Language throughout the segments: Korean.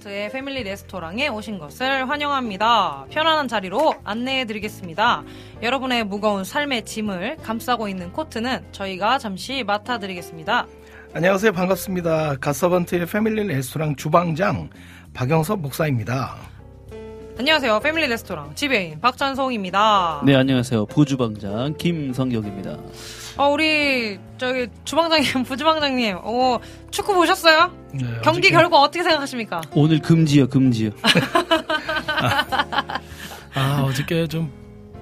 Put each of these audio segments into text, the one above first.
카사먼트의 패밀리 레스토랑에 오신 것을 환영합니다. 편안한 자리로 안내해 드리겠습니다. 여러분의 무거운 삶의 짐을 감싸고 있는 코트는 저희가 잠시 맡아 드리겠습니다. 안녕하세요 반갑습니다 가서번트의 패밀리 레스토랑 주방장 박영섭 목사입니다 안녕하세요. 패밀리 레스토랑 지배인 박찬송입니다. 네, 안녕하세요. 부주방장 김성격입니다. 어, 우리 저기 주방장님, 부주방장님, 어, 축구 보셨어요? 네, 경기 어저께- 결과 어떻게 생각하십니까? 오늘 금지요, 금지요. 아 어저께 좀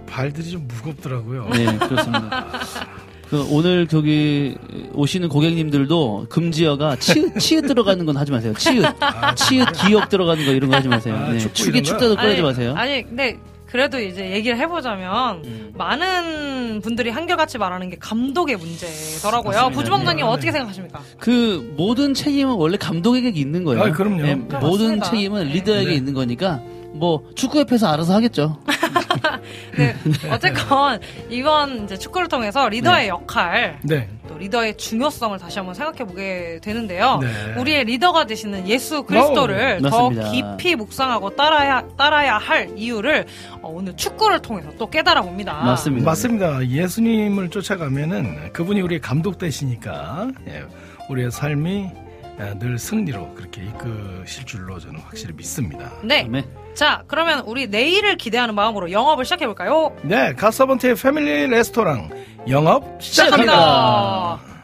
발들이 좀 무겁더라고요 네, 그렇습니다. 그 오늘 저기 오시는 고객님들도 금지어가 치읓, 치읓 들어가는 건 하지 마세요. 치읓, 치읓 기억 들어가는 거 이런 거 하지 마세요. 아, 네, 거? 축자도 꺼내지 마세요. 아니, 근데 그래도 이제 얘기를 해보자면 음. 많은 분들이 한결같이 말하는 게 감독의 문제더라고요. 부주방장님 네. 어떻게 생각하십니까? 그 모든 책임은 원래 감독에게 있는 거예요. 아, 그럼요. 네, 네, 모든. 책임은 네. 리더에게 네. 있는 거니까 뭐 축구협회에서 알아서 하겠죠. 네, 어쨌건 이번 이제 축구를 통해서 리더의 네. 역할, 네 또 리더의 중요성을 다시 한번 생각해 보게 되는데요. 네. 우리의 리더가 되시는 예수 그리스도를 오, 더. 깊이 묵상하고 따라야 따라야 할 이유를 어, 오늘 축구를 통해서 또 깨달아 봅니다. 맞습니다. 맞습니다 예수님을 쫓아가면은 그분이 우리의 감독 되시니까 예, 우리의 삶이 예, 늘 승리로 그렇게 이끄실 줄로 저는 확실히 믿습니다 네. 네. 자, 그러면 우리 내일을 기대하는 마음으로 영업을 시작해 볼까요? 네 가서번트의 패밀리 레스토랑 영업 시작합니다 시작합니다.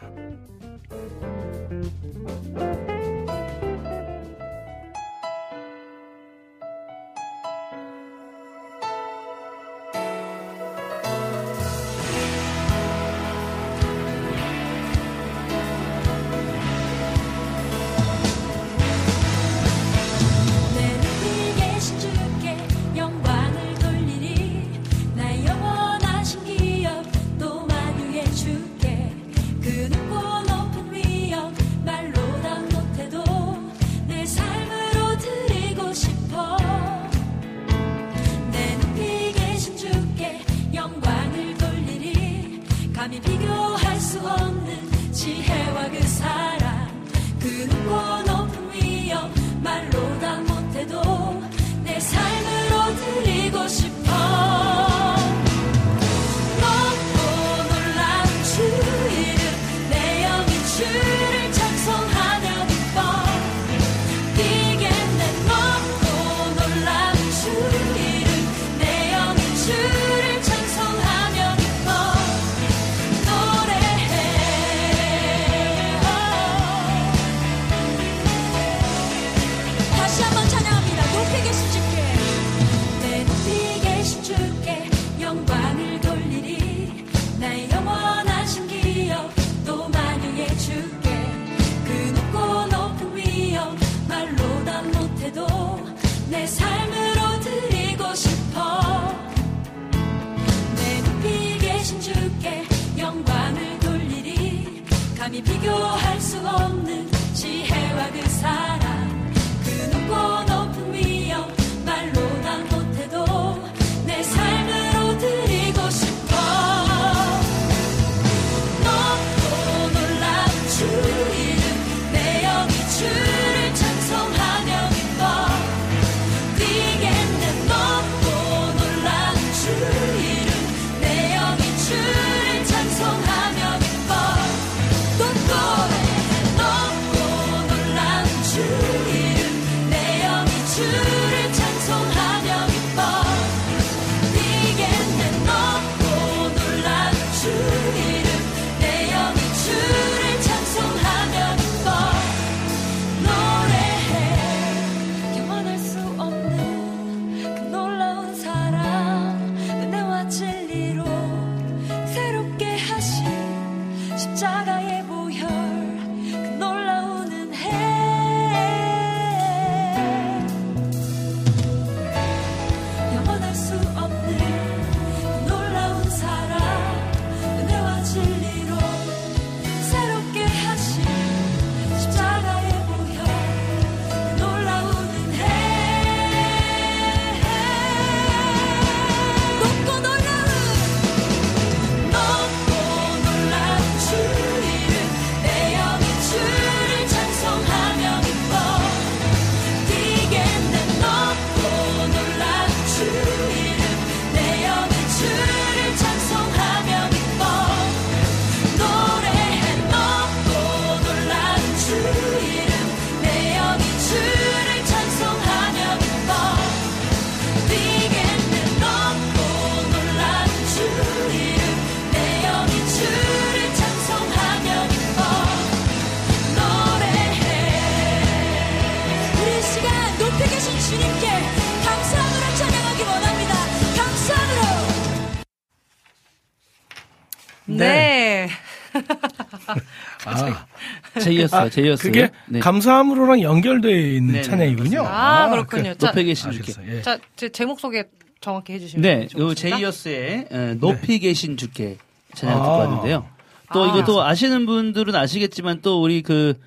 제이어스요, 제이어스. 그게 네. 감사함으로랑 연결되어 있는 네, 네, 찬양이군요. 아, 그렇군요. 자, 높이 계신 주께. 예. 자, 제 제목 소개 정확히 해주시면 네, 좋겠습니다. 요 제이어스의 에, 높이 계신 주께 찬양 듣고 아. 왔는데요. 또 아. 이것도 아시는 분들은 아시겠지만 또 우리 그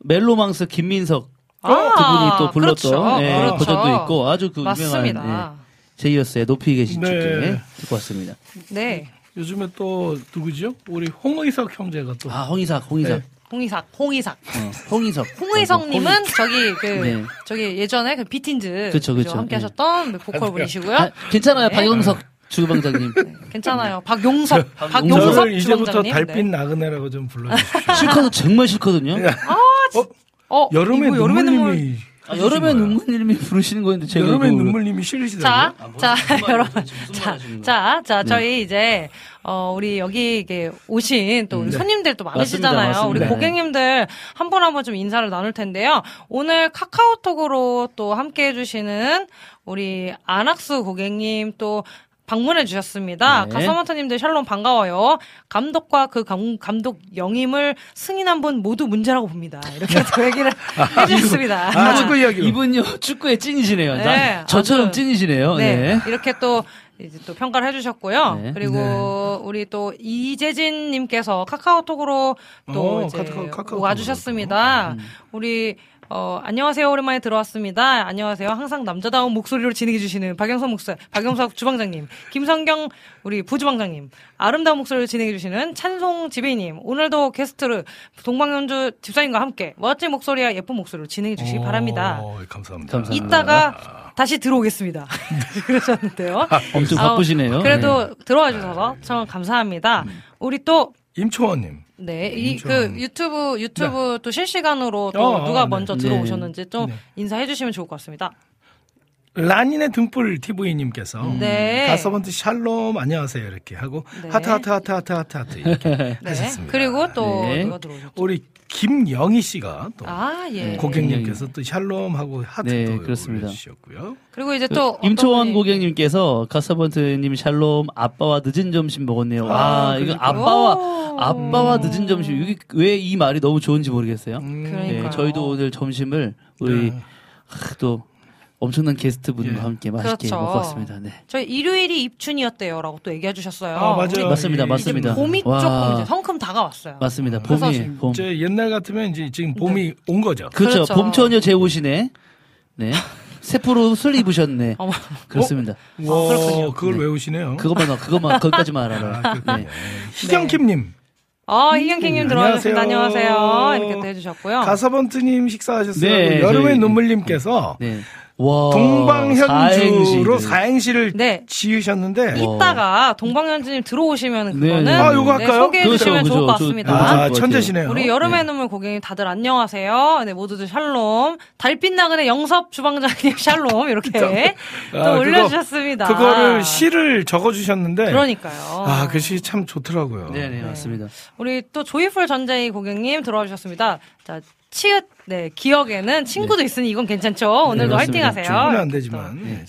멜로망스 김민석 아, 그분이 또 불렀던 그렇죠. 예, 그렇죠. 버전도 있고 아주 그 맞습니다. 유명한 예, 제이어스의 높이 계신 네. 주께 듣고 왔습니다. 네. 요즘에 또 누구죠? 우리 홍의석 형제가 또 아 홍이삭, 홍이삭, 네. 홍의삭, 홍의삭. 어, 홍이석, 홍의성님은 저기 그 네. 저기 예전에 그 비틴즈 그쵸, 그쵸. 함께 예. 하셨던 보컬 분이시고요. 아, 괜찮아요, 네. 박영석 주방장님. 괜찮아요. 박용섭, 박용섭. 박용섭 저를 이제부터 주방장님. 달빛 네. 나그네라고 좀 불러주십시오. 싫거든 정말 싫거든요. 어, 여름에 이거 여름의 눈물. 눈물님이 아, 여름에 눈물님이 부르시는 거였는데 제가 여름에 그걸- 눈물님이 자, 싫으시더라고요. 자, 여러분. 무슨 자, 말 하시는 거예요? 자, 자, 네. 저희 이제, 어, 우리 여기 이게 오신 또 우리 네. 손님들 또 많으시잖아요. 맞습니다, 우리 맞습니다. 고객님들 한 분 한 분 좀 인사를 나눌 텐데요. 오늘 카카오톡으로 또 함께 해주시는 우리 안학수 고객님 또 방문해 주셨습니다. 네. 가서먼터님들 샬롬 반가워요. 감독과 그 감, 감독 영임을 승인한 분 모두 문제라고 봅니다. 이렇게 또 얘기를 해주셨습니다. 아, 축구 이야기로. 이분요 축구에 찐이시네요. 네, 나- 저처럼 찐이시네요. 네, 네. 이렇게 또 이제 또 평가를 해주셨고요. 네. 그리고 우리 또 이재진님께서 카카오톡으로 또 어, 이제 카카오- 카카오톡으로 와주셨습니다. 음. 우리 어, 안녕하세요. 오랜만에 들어왔습니다. 안녕하세요. 항상 남자다운 목소리로 진행해주시는 박영석 목사, 박영석 주방장님, 김성경 우리 부주방장님, 아름다운 목소리로 진행해주시는 찬송 지배님, 오늘도 게스트를 동방현주 집사님과 함께 멋진 목소리와 예쁜 목소리로 진행해주시기 오, 바랍니다. 감사합니다. 감사합니다. 이따가 다시 들어오겠습니다. 그러셨는데요. 엄청 아우, 바쁘시네요. 그래도 네. 들어와 주셔서 정말 감사합니다. 우리 또 임초원님. 네, 이. 그 유튜브 유튜브 또 실시간으로 또 어, 누가 네. 먼저 네. 들어오셨는지 좀 네. 인사해 주시면 좋을 것 같습니다. 라닌의 등불 TV님께서 네. 갓서번트 샬롬 안녕하세요 이렇게 하고 네. 하트 하트 하트 하트 하트 하트 이렇게 네. 하셨습니다. 그리고 또 네. 누가 들어오셨죠? 우리 김영희 씨가 또 아, 예. 네. 고객님께서 또 샬롬하고 하트 네, 또 그렇습니다. 올려주셨고요. 그리고 이제 그또 어떤 임초원 분이- 고객님께서 가사번트님 샬롬 아빠와 늦은 점심 먹었네요. 와 아, 이거 그러니까. 아빠와 오. 아빠와 늦은 점심 이게 왜 이 말이 너무 좋은지 모르겠어요. 음, 그러니까요. 네, 저희도 오늘 점심을 우리 네. 하, 또 엄청난 게스트 분과 예. 함께 맛있게 그렇죠. 먹고 왔습니다. 네. 저희 일요일이 입춘이었대요라고 또 얘기해 주셨어요. 아, 맞아요. 맞습니다, 이- 맞습니다. 이제 봄이 와. 조금 이제 성큼 다가왔어요. 맞습니다. 봄이 봄. 이제 옛날 같으면 이제 지금 봄이 온 거죠. 그렇죠. 그렇죠. 봄처녀 제옷이네. 네. 세포로 옷을 입으셨네. 어머. 그렇습니다. 와, 그렇군요. 그걸 네. 외우시네요. 그것만 거기까지만 거기까지만 알아요. 아, 그렇군요. 네. 희경킴님 아, 희경킹님 음, 들어와주셨습니다. 안녕하세요. 안녕하세요. 이렇게 또 해주셨고요. 가서번트님 식사하셨어요. 네, 여름의 저희- 눈물님께서 네. 와. 동방현주로 사행시를. 사행시를 네. 지으셨는데 와. 이따가 동방현주님 들어오시면 네, 그거는 네. 아, 요거 할까요? 소개해 그렇죠, 주시면 좋을 것 그렇죠. 같습니다. 저- 아, 천재시네요. 우리 여름의 네. 눈물 고객님 다들 안녕하세요. 네, 모두들 샬롬. 달빛 나그네 영섭 주방장님 샬롬. 이렇게 또 아, 그거- 올려주셨습니다. 그거 를 시를 적어주셨는데 그러니까요. 아, 그 시 참 좋더라고요. 네, 네, 맞습니다. 우리 또 조이풀 전재희 고객님 들어와 주셨습니다. 자, 치읓, 네, 기억에는 친구도 있으니 이건 괜찮죠? 오늘도 맞습니다. 화이팅 하세요. 충분히 안 되지만. 또. 네.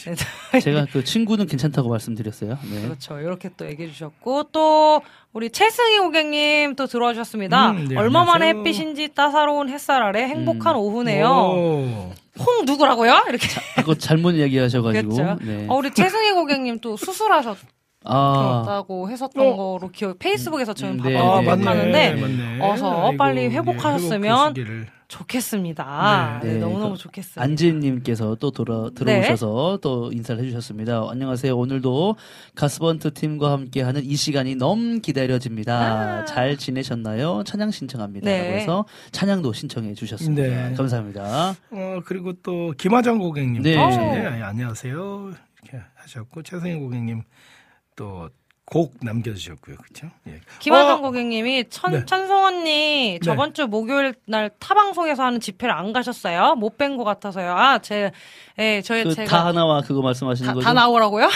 네, 제가 그 친구는 괜찮다고 말씀드렸어요. 네. 그렇죠. 이렇게 또 얘기해 주셨고 또 우리 최승희 고객님 또 들어와 주셨습니다. 음, 네, 얼마 만에 안녕하세요. 햇빛인지 따사로운 햇살 아래 행복한 오후네요. 오. 홍 누구라고요? 이렇게 그거 잘못 얘기하셔가지고. 그렇죠. 네. 어, 우리 최승희 고객님 또 수술하셨 다고 아, 했었던 어. 거로 기억 페이스북에서 저는 음, 네, 아, 네, 맞네. 기억하는데 맞네. 어서 아이고, 빨리 예, 회복하셨으면 회복하시기를. 좋겠습니다. 네. 네, 네, 너무너무 그 좋겠어요. 안지님께서 또 돌아, 들어오셔서 네. 또 인사를 해주셨습니다. 안녕하세요. 오늘도 가스번트 팀과 함께하는 이 시간이 너무 기다려집니다. 잘 지내셨나요? 찬양 신청합니다. 아. 네. 그래서 찬양도 신청해 주셨습니다. 네. 감사합니다. 어, 그리고 또 김하정 고객님 네. 들어오셨네요. 아, 안녕하세요. 이렇게 하셨고 최승희 고객님 또 곡 남겨주셨고요. 그렇죠? 예. 김하정 어, 고객님이 천, 네. 찬송 언니 저번 주 목요일 날 타방송에서 하는 집회를 안 가셨어요? 못 뵌 것 같아서요. 아, 제, 예, 저희 그 제가 다 하나와 그거 말씀하시는 다, 거죠? 다 나오라고요?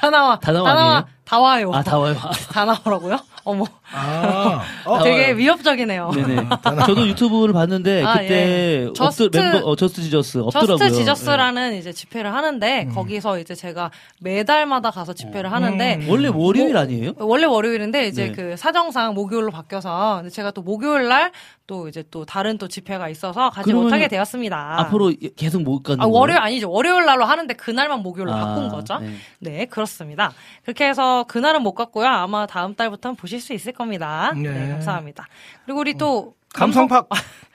다 나와. 다 나와 아니에요? 다 와요. 아, 다 와요. 다 나오라고요? 어머. 아, 어, 되게 위협적이네요. 네네. 저도 유튜브를 봤는데 아, 그때 예. Just- 멤버 어, Just Jesus 없더라고요. Just Jesus라는 이제 집회를 하는데 거기서 이제 제가 매달마다 가서 집회를 하는데 네. 원래 월요일 아니에요? 원래 월요일인데 이제 네. 그 사정상 목요일로 바뀌어서 제가 또 목요일 날 또 이제 또 다른 또 집회가 있어서 가지 못하게 되었습니다. 앞으로 계속 못 가는 아? 월요일 아니죠. 월요일 날로 하는데 그날만 목요일로 아, 바꾼 거죠. 네. 네. 그렇습니다. 그렇게 해서 그날은 못 갔고요. 아마 다음 달부터는 보실 수 있을 겁니다. 네, 네. 감사합니다. 그리고 우리 또 감성팍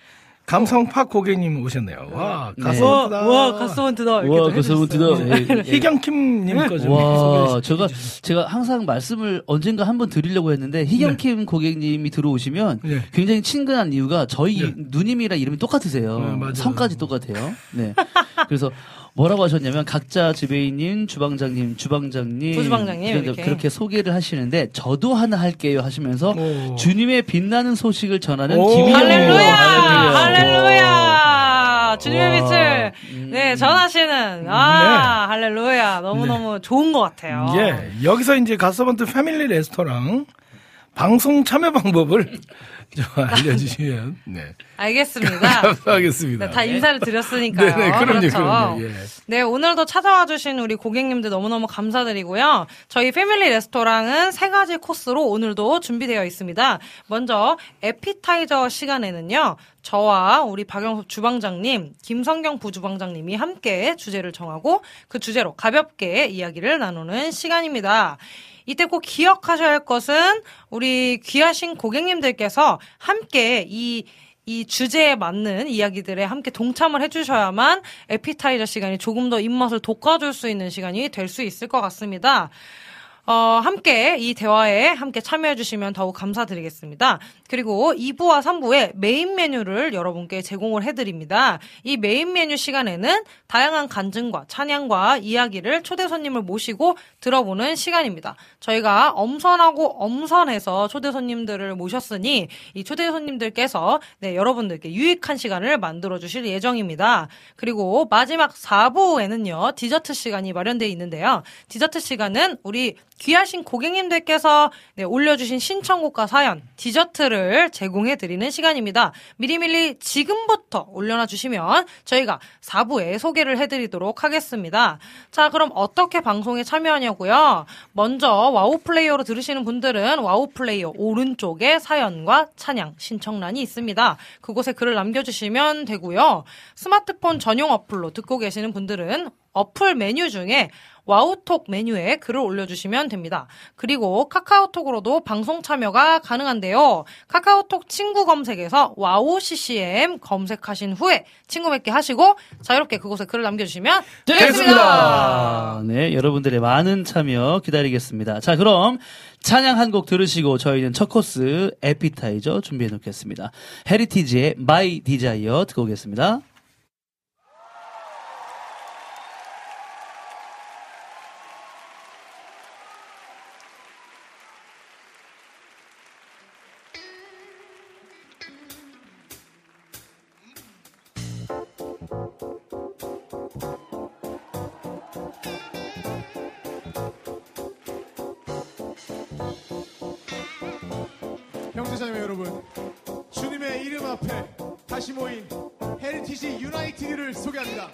감성팍 고객님 오셨네요. 와, 네. 가수다. 와, 가스원트다. 와, 그 서브트다. 희경킴님 거좀 와, 제가 제가 항상 말씀을 언젠가 한번 드리려고 했는데 희경킴 고객님이 들어오시면 네. 굉장히 친근한 이유가 저희 네. 누님이랑 이름이 똑같으세요. 네. 성까지 똑같아요. 네. 그래서 뭐라고 하셨냐면 각자 지배인님, 주방장님, 주방장님, 부주방장님, 그렇게, 이렇게. 그렇게 소개를 하시는데 저도 하나 할게요 하시면서 오. 주님의 빛나는 소식을 전하는 오. 김희경 할렐루야! 할렐루야! 할렐루야! 주님의 와. 빛을, 음. 네, 전하시는, 아, 할렐루야. 너무 너무 좋은 것 같아요. 예, 여기서 이제 가서번트 패밀리 레스토랑 방송 참여 방법을 좀 알려주시면 네 알겠습니다. 감사하겠습니다. 네, 다 인사를 드렸으니까요. 네네, 그럼요, 그렇죠. 그럼요. 예. 네, 오늘도 찾아와 주신 우리 고객님들 너무너무 감사드리고요. 저희 패밀리 레스토랑은 세 가지 코스로 오늘도 준비되어 있습니다. 먼저 에피타이저 시간에는요. 저와 우리 박영섭 주방장님, 김성경 부주방장님이 함께 주제를 정하고 그 주제로 가볍게 이야기를 나누는 시간입니다. 이때 꼭 기억하셔야 할 것은 우리 귀하신 고객님들께서 함께 이 이 주제에 맞는 이야기들에 함께 동참을 해주셔야만 에피타이저 시간이 조금 더 입맛을 돋궈줄 수 있는 시간이 될 수 있을 것 같습니다. 어, 함께 이 대화에 함께 참여해 주시면 더욱 감사드리겠습니다. 그리고 2부와 3부에 메인 메뉴를 여러분께 제공을 해드립니다. 이 메인 메뉴 시간에는 다양한 간증과 찬양과 이야기를 초대 손님을 모시고 들어보는 시간입니다. 저희가 엄선하고 엄선해서 초대 손님들을 모셨으니 이 초대 손님들께서 네, 여러분들께 유익한 시간을 만들어 주실 예정입니다. 그리고 마지막 4부에는요, 디저트 시간이 마련되어 있는데요. 디저트 시간은 우리 귀하신 고객님들께서 네, 올려주신 신청곡과 사연, 디저트를 제공해 드리는 시간입니다. 미리미리 지금부터 올려놔 주시면 저희가 4부에 소개를 해드리도록 하겠습니다. 자, 그럼 어떻게 방송에 참여하냐고요? 먼저 와우 플레이어로 들으시는 분들은 와우 플레이어 오른쪽에 사연과 찬양 신청란이 있습니다. 그곳에 글을 남겨주시면 되고요. 스마트폰 전용 어플로 듣고 계시는 분들은 어플 메뉴 중에 와우톡 메뉴에 글을 올려주시면 됩니다. 그리고 카카오톡으로도 방송 참여가 가능한데요. 카카오톡 친구 검색에서 와우 CCM 검색하신 후에 친구 맺기 하시고 자유롭게 그곳에 글을 남겨주시면 되겠습니다. 아, 네, 여러분들의 많은 참여 기다리겠습니다. 자, 그럼 찬양 한 곡 들으시고 저희는 첫 코스 에피타이저 준비해 놓겠습니다. 헤리티지의 마이 디자이어 듣고 오겠습니다. 제자매 여러분, 주님의 이름 앞에 다시 모인 헤리티지 유나이티드를 소개합니다.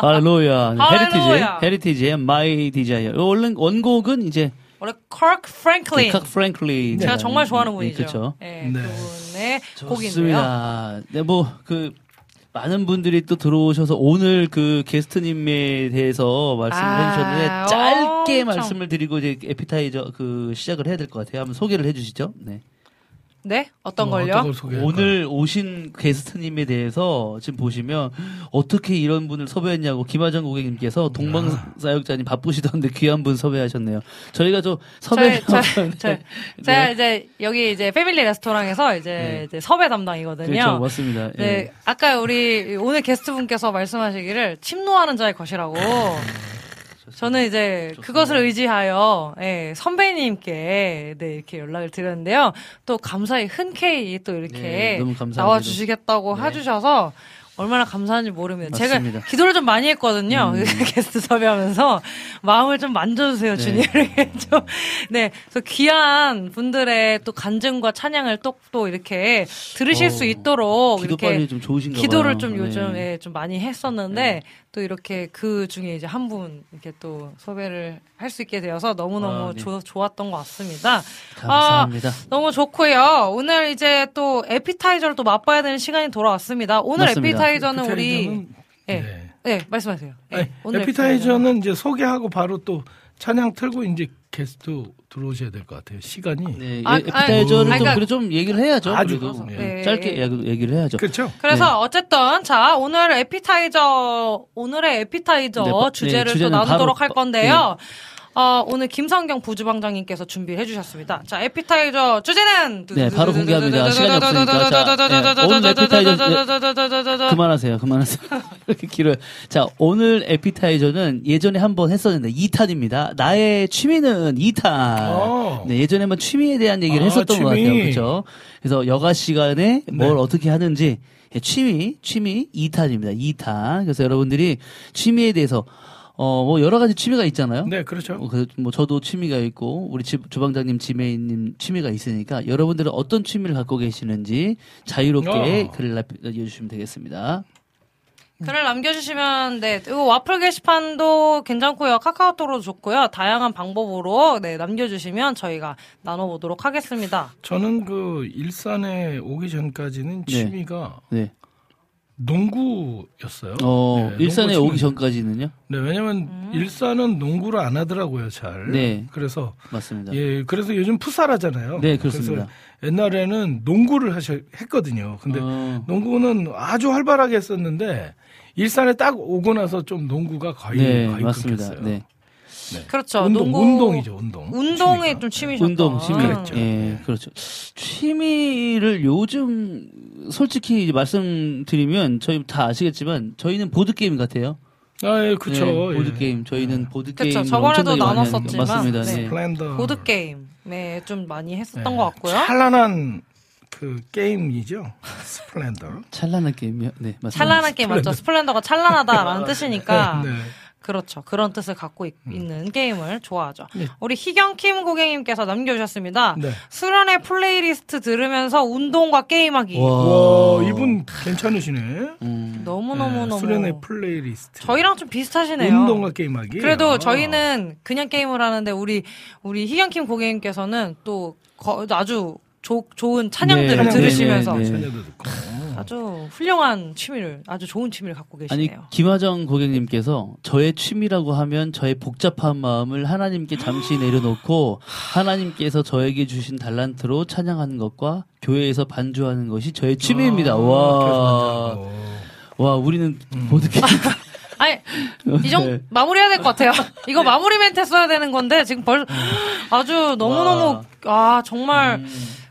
할렐루야! 네, 헤리티지! 헤리티지의 My Desire. 원래 원곡은 이제 원래 커크 프랭클린. 칵 프랭클린. 제가 정말 좋아하는 분이죠. 그렇죠. 네, 네. 그분의 곡인데요. 좋습니다. 네, 뭐, 그, 많은 분들이 또 들어오셔서 오늘 그 게스트님에 대해서 말씀을 아, 해주셨는데 짧게 엄청. 말씀을 드리고 이제 에피타이저 그 시작을 해야 될 것 같아요. 한번 소개를 해주시죠. 네. 네? 어떤 뭐 걸요? 어떤? 오늘 오신 게스트님에 대해서 지금 보시면 어떻게 이런 분을 섭외했냐고 김하정 고객님께서 동방사역자님 바쁘시던데 귀한 분 섭외하셨네요. 저희가 좀 섭외 저희, 저희, 저희, 네. 제가 이제 여기 이제 패밀리 레스토랑에서 이제, 네. 이제 섭외 담당이거든요. 그렇죠 맞습니다. 네, 예. 아까 우리 오늘 게스트분께서 말씀하시기를 침노하는 자의 것이라고. 저는 이제 그것을 의지하여 예, 선배님께 네, 이렇게 연락을 드렸는데요. 또 감사히 흔쾌히 또 이렇게 네. 나와 주시겠다고 네. 해주셔서 얼마나 감사한지 모릅니다. 맞습니다. 제가 기도를 좀 많이 했거든요. 음. 게스트 섭외하면서 마음을 좀 만져주세요, 네. 주님. 이렇게 좀. 네. 그래서 귀한 분들의 또 간증과 찬양을 또, 또 이렇게 들으실 어, 수 있도록 이렇게 좀 기도를 봐요. 좀 네. 요즘 에좀 많이 했었는데 또 이렇게 그 중에 이제 한 분 이렇게 또 섭외를 할 수 있게 되어서 너무너무 아, 네. 좋- 좋았던 것 같습니다. 감사합니다. 아, 너무 좋고요. 오늘 이제 또 에피타이저를 또 맛봐야 되는 시간이 돌아왔습니다. 오늘 맞습니다. 에피타이저는 우리 에피타이저는- 네. 네. 네, 말씀하세요. 네, 아니, 오늘 에피타이저는 이제 소개하고 바로 또 찬양 틀고 이제 게스트 들어오셔야 될 것 같아요. 시간이. 네, 아, 예, 에피타이저는 아니, 좀 그러니까- 그래 좀 얘기를 해야죠. 아주 그래도 네. 네. 짧게 얘기- 얘기를 해야죠. 그렇죠. 그래서 네. 어쨌든 자 오늘 에피타이저 오늘의 에피타이저 네, 바- 주제를 네, 또 나누도록 바로- 할 건데요. 어, 오늘 김성경 부주방장님께서 준비를 해주셨습니다. 자 에피타이저 주제는 네, 바로 공개합니다. 시간이 없으니까. 자, 네, 오늘 에피타이저- 그만하세요. 그만하세요. 이렇게 길어요. 자, 오늘 에피타이저는 예전에 한 번 했었는데 2탄입니다. 나의 취미는 2탄. 어. 네, 예전에 한번 취미에 대한 얘기를 아, 했었던 것 취미. 같아요. 그렇죠? 그래서 여가 시간에 뭘 네. 어떻게 하는지 예, 취미, 취미 2탄입니다. 2탄. 그래서 여러분들이 취미에 대해서 어, 뭐 여러 가지 취미가 있잖아요. 네, 그렇죠. 어, 그, 뭐 저도 취미가 있고 우리 집 주방장님 지메이님 취미가 있으니까 여러분들은 어떤 취미를 갖고 계시는지 자유롭게 어. 글을 남겨주시면 되겠습니다. 글을 남겨주시면 네 이거 와플 게시판도 괜찮고요 카카오톡으로 좋고요 다양한 방법으로 네 남겨주시면 저희가 나눠보도록 하겠습니다. 저는 그 일산에 오기 전까지는 네. 취미가 네. 농구였어요. 어, 네, 일산에 농구 오기 전까지는요? 네, 왜냐면 일산은 농구를 안 하더라고요, 잘. 네. 그래서 맞습니다. 예, 그래서 요즘 풋살하잖아요. 네, 그렇습니다. 그래서 옛날에는 농구를 하셔 했거든요. 근데 어, 농구는 아주 활발하게 했었는데 일산에 딱 오고 나서 좀 농구가 거의 네, 거의 맞습니다. 끊겼어요. 네. 그렇죠. 운동, 농구 운동이죠, 운동. 운동이 취미가. 좀 취미셨다. 운동, 취미. 그랬죠. 예, 그렇죠. 취미를 요즘 솔직히 이제 말씀드리면 저희 다 아시겠지만 저희는 보드 게임 같아요. 아, 예, 그렇죠. 네, 보드 예. 게임 저희는 보드 그쵸, 게임 저번에도 나눴었지만, 맞습니다. 네. 네. 보드 게임에 좀 많이 했었던 네. 것 같고요. 찬란한 그 게임이죠. Splendor. 찬란한 게임이요. 네, 맞습니다. 찬란한 게임 맞죠? Splendor가 찬란하다라는 뜻이니까 네. 그렇죠. 그런 뜻을 갖고 있, 는 게임을 좋아하죠. 네. 우리 희경킴 고객님께서 남겨주셨습니다. 네. 수련의 플레이리스트 들으면서 운동과 게임하기. 와. 와, 이분 괜찮으시네. 음, 너무너무너무. 네, 수련의 플레이리스트. 저희랑 좀 비슷하시네요. 운동과 게임하기. 그래도 아. 저희는 그냥 게임을 하는데 우리 우리 희경킴 고객님께서는 또 거- 아주 조- 좋은 찬양들을 네, 들으시면서 네, 네. 전혀도 듣고. 아주 훌륭한 취미를 아주 좋은 취미를 갖고 아니 계시네요. 김하정 고객님께서 저의 취미라고 하면 저의 복잡한 마음을 하나님께 잠시 내려놓고 하나님께서 저에게 주신 달란트로 찬양하는 것과 교회에서 반주하는 것이 저의 취미입니다. 아, 와, 그래서 와 우리는 음. 보드 게임 아니 이 정도 네. 마무리해야 될 것 같아요. 이거 마무리 멘트 써야 되는 건데 지금 벌 아주 너무 너무 아 정말 음.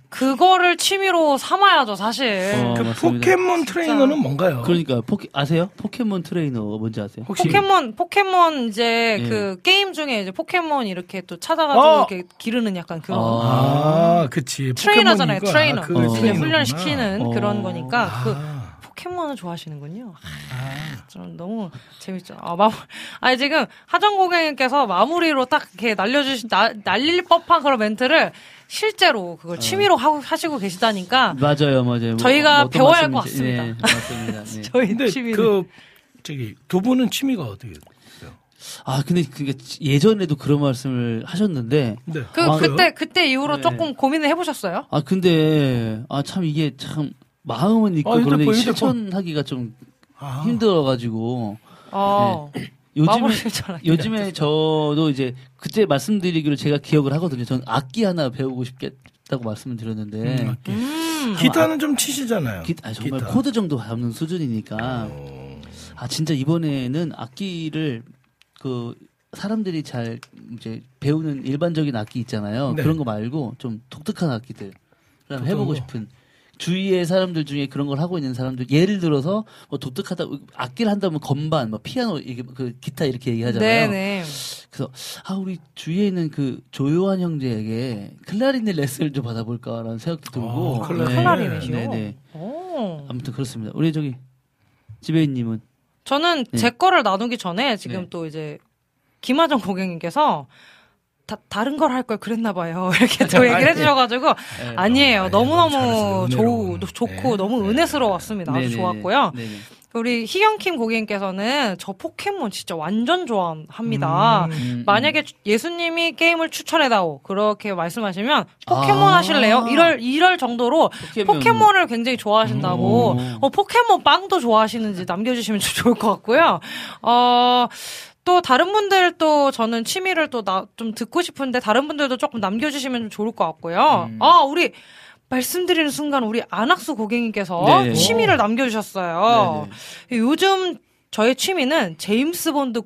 그거를 취미로 삼아야죠 사실. 어. 그. 포켓몬 트레이너는 뭔가요? 그러니까 포켓 아세요? 포켓몬 트레이너 뭔지 아세요? 혹시 포켓몬 포켓몬 이제 예. 그 게임 중에 이제 포켓몬 이렇게 또 찾아가지고 어! 이렇게 기르는 약간 그런 아, 그치. 트레이너잖아요. 트레이너. 그 어. 이제 트레이너구나. 훈련 시키는 어. 그런 거니까 그 아, 포켓몬을 좋아하시는군요. 아, 좀 너무 재밌죠. 아, 마무, 아니, 지금 하정 고객님께서 마무리로 딱 이렇게 날려주신, 나, 날릴 법한 그런 멘트를 실제로 그걸 취미로 하고, 하시고 계시다니까 맞아요, 맞아요. 저희가 어떤 배워야 할 것 같습니다. 네, 맞습니다. 네. 저희 취미는. 그 저기 두 분은 취미가 어떻게 돼요? 아, 근데 그게 예전에도 그런 말씀을 하셨는데, 네. 그, 아, 그래요? 그때, 그때 이후로 네. 조금 고민을 해보셨어요? 아, 근데, 아, 참 이게 참, 마음은 있고 아, 그런데. 실천하기가 좀 아, 힘들어가지고, 어. 요즘에. 요즘에 저도 이제 그때 말씀드리기로 제가 기억을 하거든요. 전 악기 하나 배우고 싶겠다고 말씀을 드렸는데, 음, 악기. 음. 기타는 좀 치시잖아요. 기, 아, 정말 기타. 코드 정도 잡는 수준이니까, 어. 아, 진짜 이번에는 악기를 그 사람들이 잘 이제 배우는 일반적인 악기 있잖아요. 네. 그런 거 말고 좀 독특한 악기들 해보고. 싶은 주위의 사람들 중에 그런 걸 하고 있는 사람들 예를 들어서 뭐 독특하다 악기를 한다면 건반, 뭐 피아노 이게 그 기타 이렇게 얘기하잖아요. 네네. 그래서 아 우리 주위에 있는 그 조요한 형제에게 클라리넷 레슨을 좀 받아볼까라는 생각도 들고 아, 클라리넷. 클라리넷이요? 네네. 오. 아무튼 그렇습니다. 우리 저기 지배인님은 저는 네. 제 거를 나누기 전에 지금 네. 또 이제 김하정 고객님께서 다, 다른 걸 할 걸 그랬나 봐요. 이렇게 또 얘기를 해주셔가지고 아니에요. 아니, 너무 너무 너무 잘했어요. 좋. 좋고 네. 너무 네. 은혜스러웠습니다. 아주. 좋았고요. 우리 희경킴 고객님께서는 저 포켓몬 진짜 완전 좋아합니다. 음. 음, 만약에 주- 예수님이 게임을 추천해다오 그렇게 말씀하시면 포켓몬 아. 하실래요? 이럴 이럴 정도로 포켓몬. 포켓몬을 굉장히 좋아하신다고 음. 어, 포켓몬 빵도 좋아하시는지 남겨주시면 좀 좋을 것 같고요. 어. 또 다른 분들 또 저는 취미를 또 나 좀 듣고 싶은데 다른 분들도 조금 남겨주시면 좀 좋을 것 같고요. 음. 아 우리 말씀드리는 순간 우리 안학수 고객님께서 네네. 취미를 남겨주셨어요. 네네. 요즘 저의 취미는 제임스 본드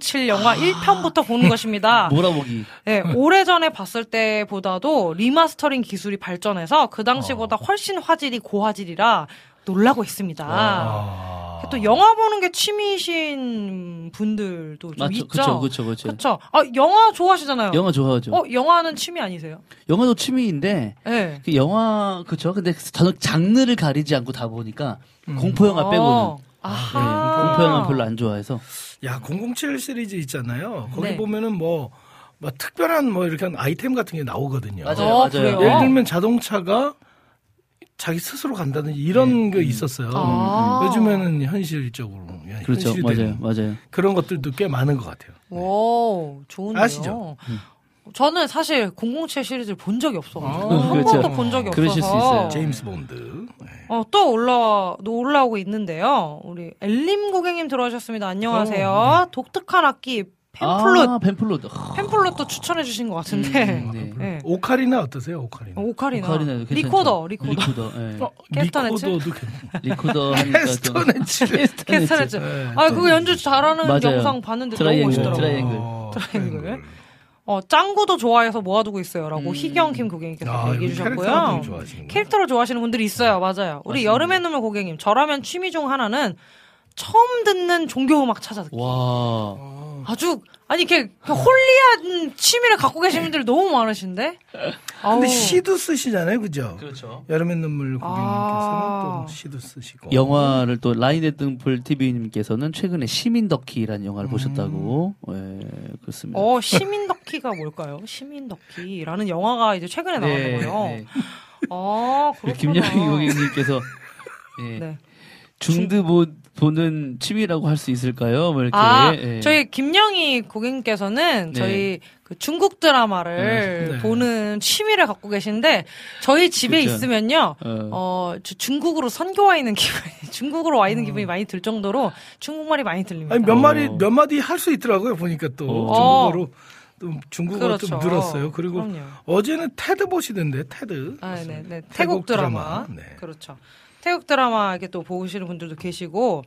007 영화 1편부터 보는 것입니다. 몰아보기. 네, 오래전에 봤을 때보다도 리마스터링 기술이 발전해서 그 당시보다 훨씬 화질이 고화질이라 놀라고 있습니다. 아. 또 영화 보는 게 취미신 분들도 좀 맞죠. 있죠. 그쵸, 그쵸, 그쵸. 그쵸. 아, 영화 좋아하시잖아요. 영화 좋아하죠. 어, 영화는 취미 아니세요? 영화도 취미인데 네. 그 영화 그쵸. 근데 저는 장르를 가리지 않고 다 보니까 공포 영화 빼고는 어. 네, 아하. 공포 영화 별로 안 좋아해서 야, 007 시리즈 있잖아요. 거기 네. 보면은 뭐, 뭐 특별한 뭐 이렇게 한 아이템 같은 게 나오거든요. 맞아요, 어, 맞아요. 그래요? 예를 들면 자동차가 자기 스스로 간다든지 이런 게 있었어요. 아. 요즘에는 현실적으로. 예, 그렇죠. 맞아요, 맞아요. 그런 것들도 꽤 많은 것 같아요. 오, 좋은데요. 아시죠? 저는 사실 007 시리즈를 본 적이 없어가지고 아, 한 그렇죠. 번도 본 적이 없어서 그러실 수 있어요. 제임스 본드. 네. 어, 또 올라 또 올라오고 있는데요. 우리 엘림 고객님 들어오셨습니다. 안녕하세요. 독특한 악기 펜플룻 아. 아, 펜플룻도 추천해 주신 것 같은데. 음, 네. 네. 오카리나 어떠세요? 오카리나. 어, 오카리나, 오카리나 괜찮죠. 리코더 리코더 리코더. 예. 어, 캐스터네츠? 리코더도 괜찮- 리코더 캐스터네츠. 캐스터네츠. 네, 아 또- 그거 연주 잘하는 맞아요. 영상 봤는데 트라이앵글, 너무 멋있더라고요. 트라이앵글. 어, 트라이앵글. 어 짱구도 좋아해서 모아두고 있어요라고 음. 희경 김 고객님께서 아, 얘기해 주셨고요. 캐릭터를 좋아하시는 분들이 있어요. 맞아요. 우리 맞습니다. 여름의 눈물 고객님 저라면 취미 중 하나는 처음 듣는 종교 음악 찾아듣기. 와. 아주 아니 이렇게 홀리한 취미를 갖고 계신 분들이 너무 많으신데. 아우. 근데 시도 쓰시잖아요, 그죠? 그렇죠. 여름의 눈물 고객님께서는 아. 또 시도 쓰시고. 영화를 또 라인의 등불 TV님께서는 최근에 시민 덕키라는 영화를 음. 보셨다고. 예, 그렇습니다. 어 시민 덕키가 뭘까요? 시민 덕키라는 영화가 이제 최근에 나왔나봐요. 네. 아 그렇구나. 김영희 고객님께서 예, 네. 중드 보, 보는 취미라고 할 수 있을까요? 뭐 이렇게. 아, 예. 저희 김영희 고객님께서는 네. 저희 그 중국 드라마를 네. 보는 취미를 갖고 계신데 저희 집에 그쵸. 있으면요. 어. 어, 저 중국으로 선교 와 있는 기분이, 중국으로 와 있는 기분이 많이 들 정도로 중국말이 많이 들립니다. 아니 몇 어. 마리 몇 마디 할 수 있더라고요 보니까 또 어. 중국어로 또 중국어가 좀 그렇죠. 늘었어요. 그리고 그럼요. 어제는 테드 보시던데 테드. 아, 네, 네. 태국, 태국 드라마. 드라마. 네. 그렇죠. 태국 드라마 이렇게 또 보시는 분들도 계시고,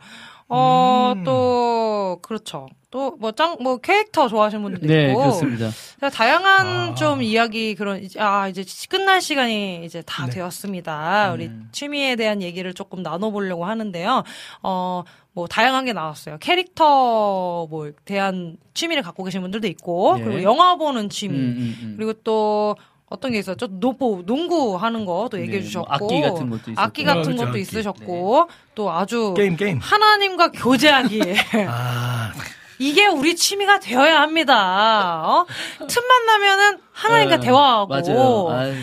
어, 음. 또, 그렇죠. 또, 뭐, 짱, 뭐, 캐릭터 좋아하시는 분들도 네, 있고. 그렇습니다. 다양한 아. 좀 이야기 그런, 이제, 아, 이제 끝날 시간이 이제 다 네. 되었습니다. 우리 음. 취미에 대한 얘기를 조금 나눠보려고 하는데요. 어, 뭐, 다양한 게 나왔어요. 캐릭터, 뭐, 대한 취미를 갖고 계신 분들도 있고, 네. 그리고 영화 보는 취미, 음, 음, 음. 그리고 또 어떤 게 있었죠? 노포 농구 하는 거도 얘기해 네, 주셨고 뭐 악기 같은 것도 있었고. 악기 같은 어, 그렇죠, 것도 악기. 있으셨고 또 아주 게임 게임. 하나님과 교제하기에 아 이게 우리 취미가 되어야 합니다. 어? 틈만 나면은 하나님과 어, 대화하고 맞아요. 아유,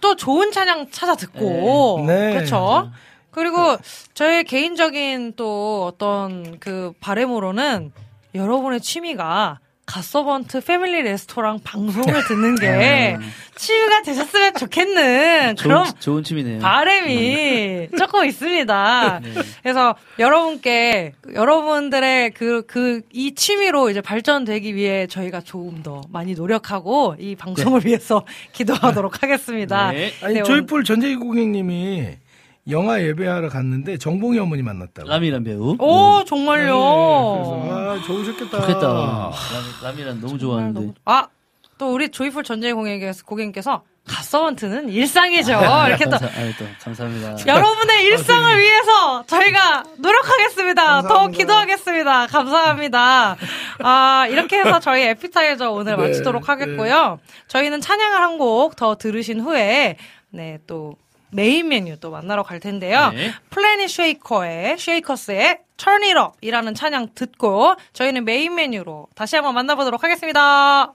또 좋은 찬양 찾아 듣고 네. 네, 그렇죠. 그리고 저의 개인적인 또 어떤 그 바램으로는 여러분의 취미가 갓서번트 패밀리 레스토랑 방송을 듣는 게 취미가 되셨으면 좋겠는 좋은, 그런 좋은 취미네요. 바램이 조금 있습니다. 네. 그래서 여러분께 여러분들의 그 그 이 취미로 이제 발전되기 위해 저희가 조금 더 많이 노력하고 이 방송을 위해서 기도하도록 하겠습니다. 네. 아니 네, 조이풀 전재기 고객님이 영화 예배하러 갔는데 정봉이 어머니 만났다고. 람이란 배우. 오 네, 정말요. 그래서 아 좋으셨겠다. 좋겠다. 람, 람이란 너무 좋아하는데. 아, 또 우리 조이풀 전재 고객님께서, 고객님께서 갓서번트는 일상이죠. 이렇게 또 감사, 아유, 또 감사합니다. 여러분의 일상을 위해서 저희가 노력하겠습니다. 더 감사합니다. 기도하겠습니다. 감사합니다. 아, 이렇게 해서 저희 에피타이저 오늘 네, 마치도록 하겠고요. 저희는 찬양을 한 곡 더 들으신 후에, 네, 또 메인 메뉴 또 만나러 갈 텐데요. 네. Planetshaker의, shakers의 Turn It Up 이라는 찬양 듣고 저희는 메인 메뉴로 다시 한번 만나보도록 하겠습니다.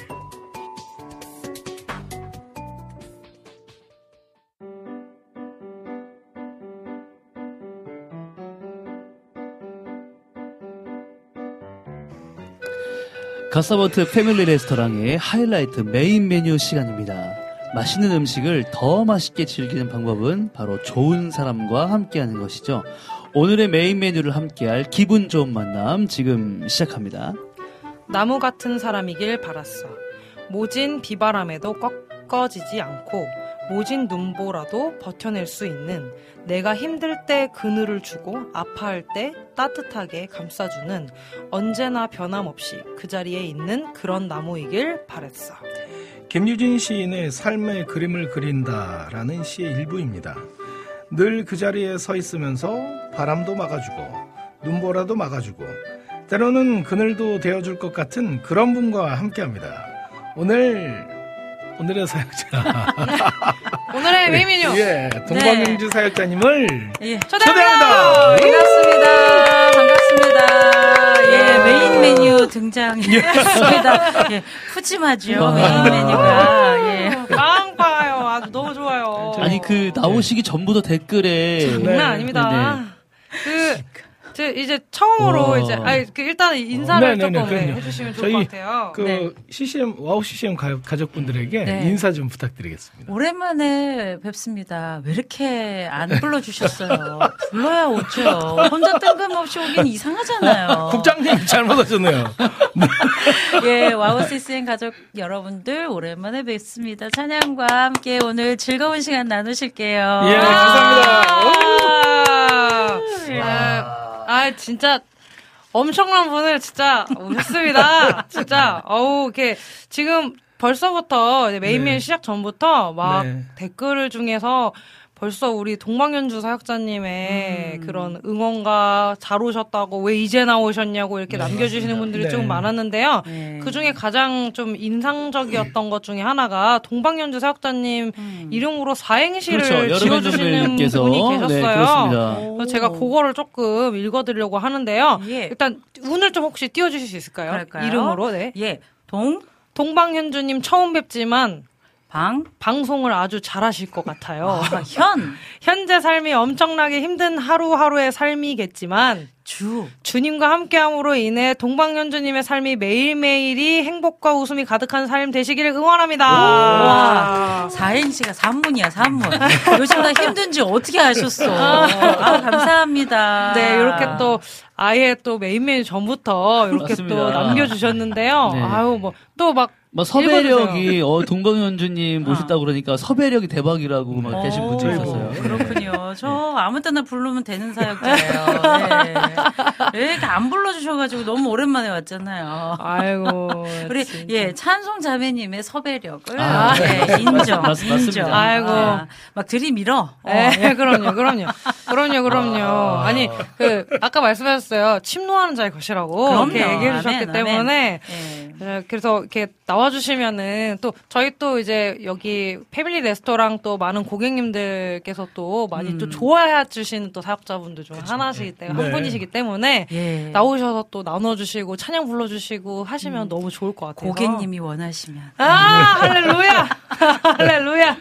갓서번트 패밀리 레스토랑의 하이라이트 메인 메뉴 시간입니다. 맛있는 음식을 더 맛있게 즐기는 방법은 바로 좋은 사람과 함께하는 것이죠. 오늘의 메인 메뉴를 함께할 기분 좋은 만남 지금 시작합니다. 나무 같은 사람이길 바랐어. 모진 비바람에도 꺾어지지 않고 모진 눈보라도 버텨낼 수 있는 내가 힘들 때 그늘을 주고 아파할 때 따뜻하게 감싸주는 언제나 변함없이 그 자리에 있는 그런 나무이길 바랬어. 김유진 시인의 삶의 그림을 그린다라는 시의 일부입니다. 늘 그 자리에 서 있으면서 바람도 막아주고 눈보라도 막아주고 때로는 그늘도 되어줄 것 같은 그런 분과 함께합니다. 오늘 오늘의 사역자 오늘의 메인 메뉴 예 동방명주 사역자님을 예. 초대합니다. 반갑습니다. 반갑습니다. 예, 메인 메뉴 등장했습니다. 예, 푸짐하죠, 와. 메인 메뉴가. 예. 빵빠요. 아주 너무 좋아요. 아니 그 나오시기 전부터 댓글에 장난 네. 아닙니다. 그, 저 이제 처음으로 와. 이제, 아니, 그 일단 인사를 네, 네, 네, 조금 네. 해주시면 좋을 것 같아요. 그 네. CCM 와우 CCM 가, 가족분들에게 네. 인사 좀 부탁드리겠습니다. 오랜만에 뵙습니다. 왜 이렇게 안 불러주셨어요? 불러야 오죠. 혼자 뜬금없이 오긴 이상하잖아요. 국장님 잘못 하셨네요. 예, 와우 CCN 가족 여러분들 오랜만에 뵙습니다. 찬양과 함께 오늘 즐거운 시간 나누실게요. 예, 감사합니다. 아, 아, 진짜 엄청난 분을 진짜 오셨습니다. 진짜, 어우, 이렇게 지금 벌써부터 이제 메인 네. 시작 전부터 막 네. 댓글 중에서 벌써 우리 동방연주 사역자님의 음. 그런 응원과 잘 오셨다고 왜 이제 나오셨냐고 이렇게 네, 남겨주시는 맞습니다. 분들이 네. 좀 많았는데요. 네. 그 중에 가장 좀 인상적이었던 것 중에 하나가 동방연주 사역자님 음. 이름으로 사행시를 그렇죠. 지어주시는 분이 네, 계셨어요. 그렇습니다. 그래서 제가 그거를 조금 읽어드리려고 하는데요. 예. 일단 운을 좀 혹시 띄워주실 수 있을까요? 그럴까요? 이름으로 네. 예, 동, 동방현주님 처음 뵙지만 방, 방송을 아주 잘하실 것 같아요. 아, 현, 현재 삶이 엄청나게 힘든 하루하루의 삶이겠지만 주. 주님과 함께함으로 인해 동방현주님의 삶이 매일매일이 행복과 웃음이 가득한 삶 되시기를 응원합니다. 와, 사행시가 산문이야, 산문. 요즘 다 힘든지 어떻게 아셨어? 아, 감사합니다. 네, 이렇게 또 아예 또 메인메뉴 전부터 이렇게 맞습니다. 또 남겨주셨는데요. 네. 아유 뭐 또 막 뭐 섭외력이 어 동방현주님 모셨다 고 그러니까 섭외력이 대박이라고 막 계신 분이 오, 있었어요. 그렇군요. 저 아무 때나 부르면 되는 사역자예요. 네. 왜 이렇게 안 불러주셔가지고 너무 오랜만에 왔잖아요. 아이고 우리 진짜. 예 찬송 자매님의 섭외력을 아, 예, 인정, 맞-. 인정. 아이고. 아, 막 들이밀어. 어, 네, 그럼요, 그럼요, 그럼요, 그럼요. 아니 그 아까 말씀하셨어요. 침노하는 자의 것이라고 그럼요. 이렇게 얘기해 주셨기 아멘, 때문에 예. 네, 그래서 이렇게 나와 주시면은 또 저희 또 이제 여기 패밀리 레스토랑 또 많은 고객님들께서 또 많이 음. 또 좋아해 주시는 또 사역자분들 중 하나시기 때문에 네. 한 분이시기 때문에 예. 나오셔서 또 나눠주시고 찬양 불러주시고 하시면 너무 좋을 것 같아요. 고객님이 원하시면. 아 할렐루야 할렐루야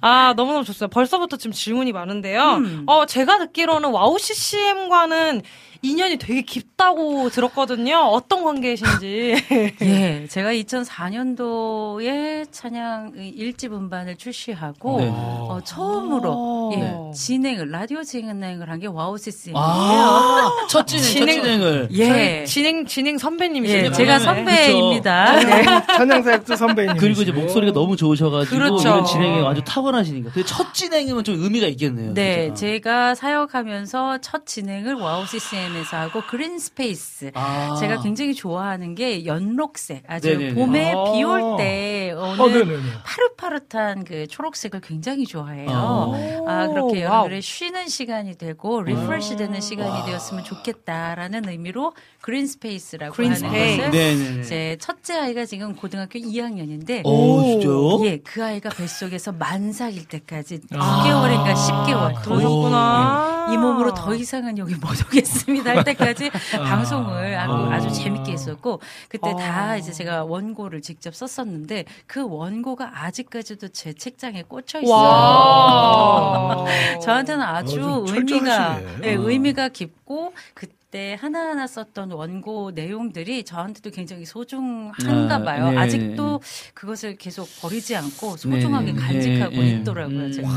아 너무너무 좋습니다 벌써부터 지금 질문이 많은데요 음. 어 제가 듣기로는 와우 CCM과는 인연이 되게 깊다고 들었거든요. 어떤 관계이신지. 예, 제가 2004년도에 찬양 일집 음반을 출시하고 네. 어, 처음으로 예, 네. 진행을 라디오 진행을 한 게 와우 CCM이에요. 아, 첫 진행, 진행- 첫 진행을. 예. 진행 진행 선배님이시죠. 예, 제가 네. 선배입니다. 네. 찬양사역도 선배님. 그리고 이제 목소리가 너무 좋으셔가지고 그렇죠. 이런 진행에 아주 탁월하시니까. 첫 진행이면 좀 의미가 있겠네요. 네, 진짜. 제가 사역하면서 첫 진행을 와우 CCM에 서 하고 Green Space. 아. 제가 굉장히 좋아하는 게 연록색. 아주 네네네. 봄에 아. 비올 때 오는 어, 네네네. 파릇파릇한 그 초록색을 굉장히 좋아해요. 어. 아, 그렇게. 여러분들의 쉬는 시간이 되고 refresh 되는 시간이 되었으면 좋겠다라는 의미로 Green Space라고 Green 하는 Space. 것을 네네네. 제 첫째 아이가 지금 고등학교 2학년인데 오? 예, 그 아이가 뱃속에서 만삭일 때까지 아. 9개월인가 10개월 그러셨구나. 이 몸으로 더 이상은 여기 못 오겠습니다 할 때까지 아. 방송을 아주, 아. 아주 재밌게 했었고 그때 아. 다 이제 제가 원고를 직접 썼었는데 그 원고가 아직까지도 제 책장에 꽂혀 있어요. 와. 저한테는 아주 어, 좀 의미가. 예, 어. 의미가 깊고 그때 하나하나 썼던 원고 내용들이 저한테도 굉장히 소중한가 아, 봐요. 네. 아직도 그것을 계속 버리지 않고 소중하게 네. 간직하고 네, 네. 있더라고요. 음. 제가.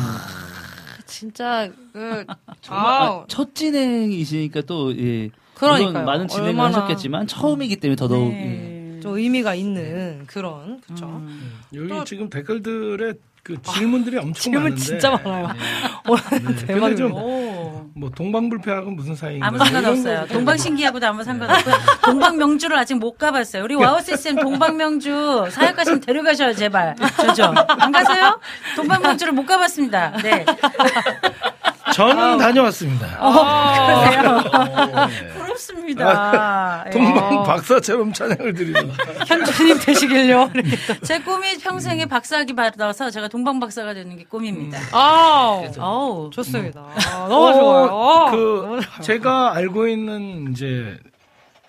진짜 그 정말 아, 아우. 첫 진행이시니까 또 예. 그러니까요. 물론 많은 진행을 얼마나- 하셨겠지만 처음이기 때문에 더더욱 예. 네. 좀 의미가 있는 그런 그렇죠. 음. 여기 또- 지금 댓글들에 그 질문들이 엄청 질문 많은데. 진짜 많아요. 네. 근데 대박이네. 뭐 동방불패하고 무슨 사이인가? 아무 상관없어요. 동방신기하고도 아무 상관없고요. 동방명주를 아직 못 가봤어요. 우리 와우 CCM 동방명주 사역 가시면 데려가셔요, 제발. 저죠. 안 가세요? 동방명주를 못 가봤습니다. 네. 저는 다녀왔습니다. 그러세요? 어, 네. 부럽습니다. 예. 동방 박사처럼 찬양을 드리는. 현주님 되시길요. 제 꿈이 평생에 박사학위 받아서 제가 동방 박사가 되는 게 꿈입니다. 아, 어우. 좋습니다. 아, 너무 좋아요. 어, 어, 그 너무 좋아요. 제가 알고 있는 이제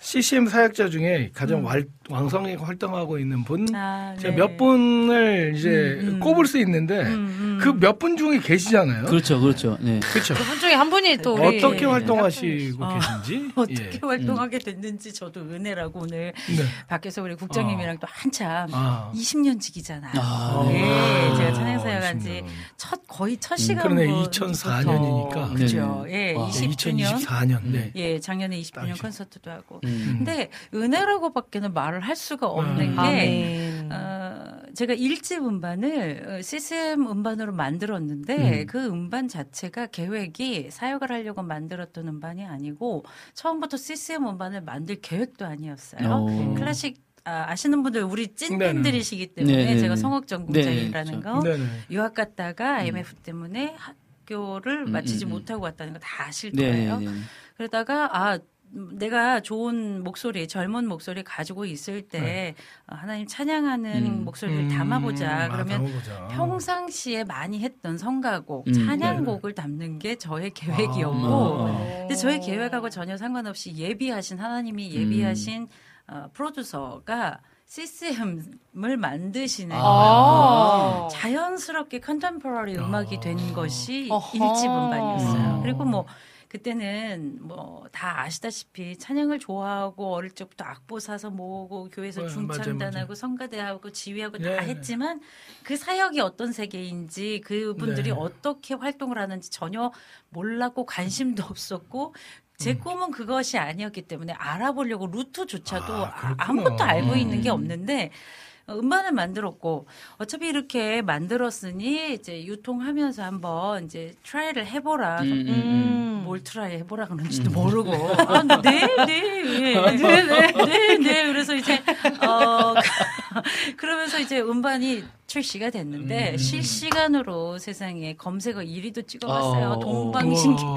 CCM 사역자 중에 가장 음. 활- 왕성하게 활동하고 있는 분 아, 제가 네. 몇 분을 이제 음, 음. 꼽을 수 있는데 음, 음. 그몇 분 중에 계시잖아요. 그렇죠, 그렇죠. 네. 그렇죠. 그분 중에 한 분이 또 우리 어떻게 예, 활동하시고 어. 계신지 어떻게 예. 활동하게 됐는지 저도 은혜라고 오늘 네. 밖에서 우리 국장님이랑 또 한참 아. 20년 지기잖아요. 아. 네, 제가 아, 찬양사역 한지 20년. 첫 거의 첫 음, 시간 그러네, 2004년이니까. 그죠. 네네. 예, 와. 20주년. 2024년. 네. 예, 작년에 20주년 딱이죠. 콘서트도 하고. 음. 근데 은혜라고밖에는 말을 할 수가 없는 음. 게 아멘. 어, 제가 일집 음반을 어, CCM 음반으로 만들었는데 음. 그 음반 자체가 계획이 사역을 하려고 만들었던 음반이 아니고 처음부터 CCM 음반을 만들 계획도 아니었어요. 어. 클래식 아, 아시는 분들 우리 찐 네네. 팬들이시기 때문에 네네네. 제가 성악 네, 전공자이라는 그렇죠. 거 네네. 유학 갔다가 IMF 때문에 학교를 음, 마치지 음, 음. 못하고 왔다는 거 다 아실 네, 거예요. 네, 네. 그러다가 아 음, 내가 좋은 목소리, 젊은 목소리 가지고 있을 때 어, 하나님 찬양하는 음. 목소리를 담아보자. 음, 그러면 아, 담아보자. 평상시에 많이 했던 성가곡, 음. 찬양곡을 담는 게 저의 계획이었고, 아. 근데 저의 계획하고 전혀 상관없이 예비하신 하나님이 예비하신 어, 프로듀서가 CCM을 만드시는 거예요. 아. 자연스럽게 컨템포러리 음악이 된 것이 어허. 일집 음반이었어요. 음. 그리고 뭐 그때는 뭐 다 아시다시피 찬양을 좋아하고 어릴 적부터 악보 사서 모으고 교회에서 네, 중창단하고. 성가대하고 지휘하고 네. 다 했지만 그 사역이 어떤 세계인지 그분들이 네. 어떻게 활동을 하는지 전혀 몰랐고 관심도 없었고 제 음. 꿈은 그것이 아니었기 때문에 알아보려고 루트조차도 아, 아. 아무것도 알고 있는 게 음. 없는데 어, 음반을 만들었고 어차피 이렇게 만들었으니 이제 유통하면서 한번 이제 try를 해보라. 음, 음, 음. 음. 뭘 try 해보라 그러는지도 모르고 아, 네, 네, 예, 네, 네, 네, 네. 그래서 이제 어 그러면서 이제 음반이 출시가 됐는데 음. 실시간으로 세상에 검색어 1위도 찍어봤어요. 어, 동방신기 어,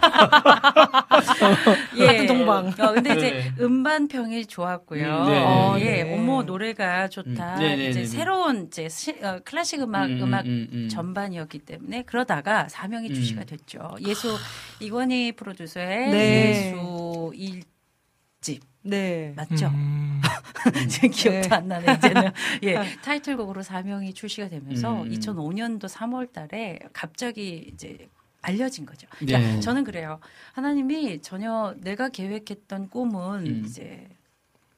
예. 동방. 어, 근데 이제 네. 음반 평이 좋았고요. 음, 네. 어, 네. 예. 어머 노래가 좋다. 음, 네, 네, 이제 네, 네. 새로운 이제 시- 어, 클래식 음악 음, 음, 악 음, 음. 전반이었기 때문에 그러다가 사명이 음. 출시가 됐죠. 예수 이권희 프로듀서의 네. 예수 일집 네. 맞죠? 음. 제 기억도 네. 안 나네 이제는. 예, 타이틀곡으로 사명이 출시가 되면서 음. 2005년도 3월 달에 갑자기 이제 알려진 거죠. 그러니까 네. 저는 그래요. 하나님이 전혀 내가 계획했던 꿈은 음. 이제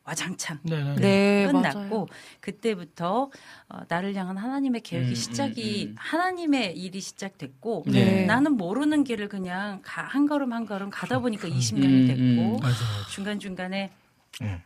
와장창 네네. 네, 끝났고 맞아요. 그때부터 어, 나를 향한 하나님의 계획이 음, 시작이 음, 음. 하나님의 일이 시작됐고 네. 나는 모르는 길을 그냥 가- 한 걸음 한 걸음 가다 보니까 20년이 음, 됐고 음. 중간 중간에 음.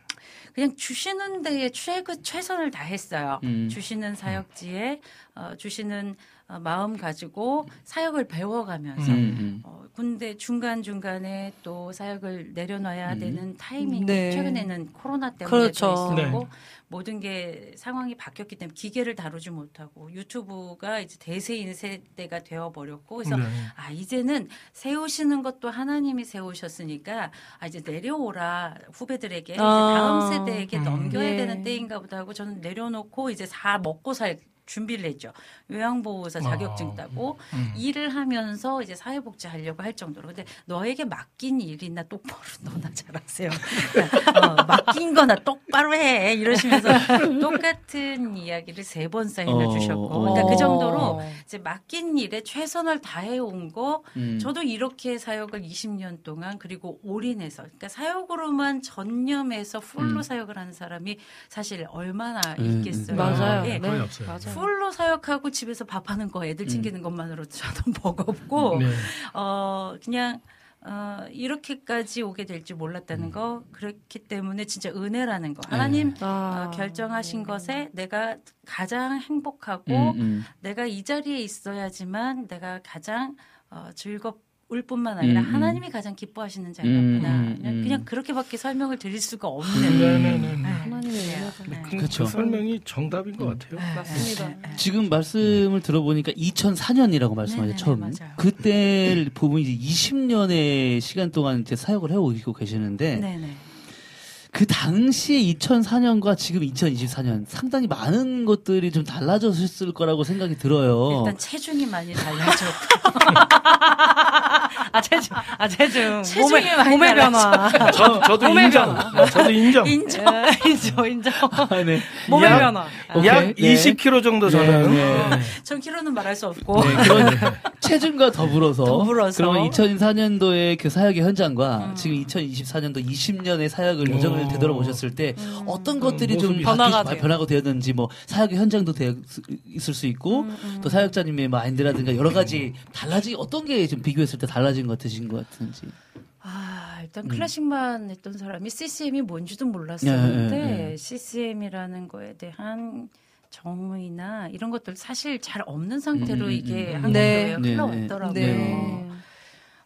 그냥 주시는 데에 최그 최선을 다했어요. 음. 주시는 사역지에 어, 주시는 어, 마음 가지고 사역을 배워가면서 음, 음. 어, 근데 중간 중간에 또 사역을 내려놔야 음. 되는 타이밍이 네. 최근에는 코로나 때문에 그렇죠. 또 있었고 네. 모든 게 상황이 바뀌었기 때문에 기계를 다루지 못하고 유튜브가 이제 대세인 세대가 되어 버렸고 그래서 네. 아 이제는 세우시는 것도 하나님이 세우셨으니까 아 이제 내려오라 후배들에게 이제 아. 다음 세대에게 음. 넘겨야 네. 되는 때인가 보다 하고 저는 내려놓고 이제 다 먹고 살 준비를 했죠. 요양보호사 자격증 아. 따고 음. 일을 하면서 이제 사회복지 하려고 할 정도로. 근데 너에게 맡긴 일이나 똑바로 너나 잘하세요. 어, 맡긴 거나 똑바로 해. 이러시면서 똑같은 이야기를 세 번 사인을 어, 주셨고. 어. 그러니까 그 정도로 이제 맡긴 일에 최선을 다해온 거 음. 저도 이렇게 사역을 20년 동안 그리고 올인해서 그러니까 사역으로만 전념해서 풀로 음. 사역을 하는 사람이 사실 얼마나 음, 있겠어요. 맞아요. 예. 거의 네, 없어요. 맞아요. 풀로 사역하고 집에서 밥하는 거 애들 챙기는 것만으로도 저도 버겁고 네. 어 그냥 어 이렇게까지 오게 될 줄 몰랐다는 거 그렇기 때문에 진짜 은혜라는 거 하나님 아. 어, 결정하신 것에 내가 가장 행복하고 음, 음. 내가 이 자리에 있어야지만 내가 가장 어, 즐겁 을 뿐만 아니라 음, 음. 하나님이 가장 기뻐하시는 자리였구나. 음, 음, 그냥, 음. 그냥 그렇게밖에 설명을 드릴 수가 없는. 네 네네. 네. 은혜가. 네. 그, 그렇죠. 그 설명이 정답인 것 같아요. 네, 맞습니다. 네, 네. 지금 말씀을 들어보니까 2004년이라고 말씀하셨죠. 처음. 맞아요. 그때 부분 이제 20년의 시간 동안 이제 사역을 해오고 계시는데 네, 네. 그 당시에 2004년과 지금 2024년 상당히 많은 것들이 좀 달라졌을 거라고 생각이 들어요. 일단 체중이 많이 달라졌고 아 체중, 아 체중, 체중이 몸의 많이 몸의 변화. 저, 저도 몸의 인정. 저도 인정. 인정. 예, 인정, 인정. 아, 네. 몸의 약- 변화. 오케이. 약 네. 20kg 정도 저는. 네, 네. 전 키로는 말할 수 없고. 네, 그런 체중과 더불어서, 더불어서. 그러면 2004년도의 그 사역의 현장과 음. 지금 2024년도 20년의 사역을 여정을 오. 되돌아보셨을 때 음. 어떤 것들이 좀 모습이 변화가 바뀌. 변화가 되었는지 뭐 사역의 현장도 되, 있을 수 있고 음, 또 사역자님의 마인드라든가 여러 가지 달라지 어떤 게 좀 비교했을 때 달라진 것 같으신 것 같은지. 아, 일단 음. 클래식만 했던 사람이 CCM이 뭔지도 몰랐었는데 네, 네, 네. CCM이라는 거에 대한 정의나 이런 것들 사실 잘 없는 상태로 음, 음, 이게 음, 음. 한국교회에 네. 흘러왔더라고요. 네.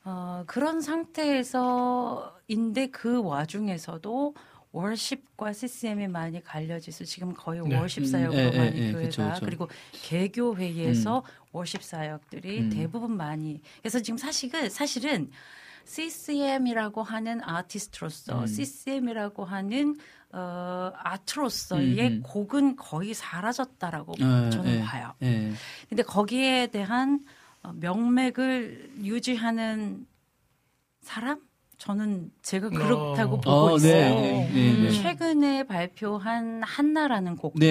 어, 그런 상태에서인데 그 와중에서도 월십과 CCM이 많이 갈려져서 지금 거의 네. 월십 음, 사역으로 예, 예, 많이 예, 교회가 그쵸, 그쵸. 그리고 개교 회의에서 월십 사역들이 음. 대부분 많이 그래서 지금 사실은 사실은 CCM이라고 하는 아티스트로서 음. CCM이라고 하는 어, 아트로서의 음, 음. 곡은 거의 사라졌다라고 예, 저는 예, 봐요. 예. 근데 거기에 대한 어, 명맥을 유지하는 사람? 저는 제가 그렇다고 어. 보고 어, 있어요. 네, 네, 음, 네. 최근에 발표한 한나라는 곡도.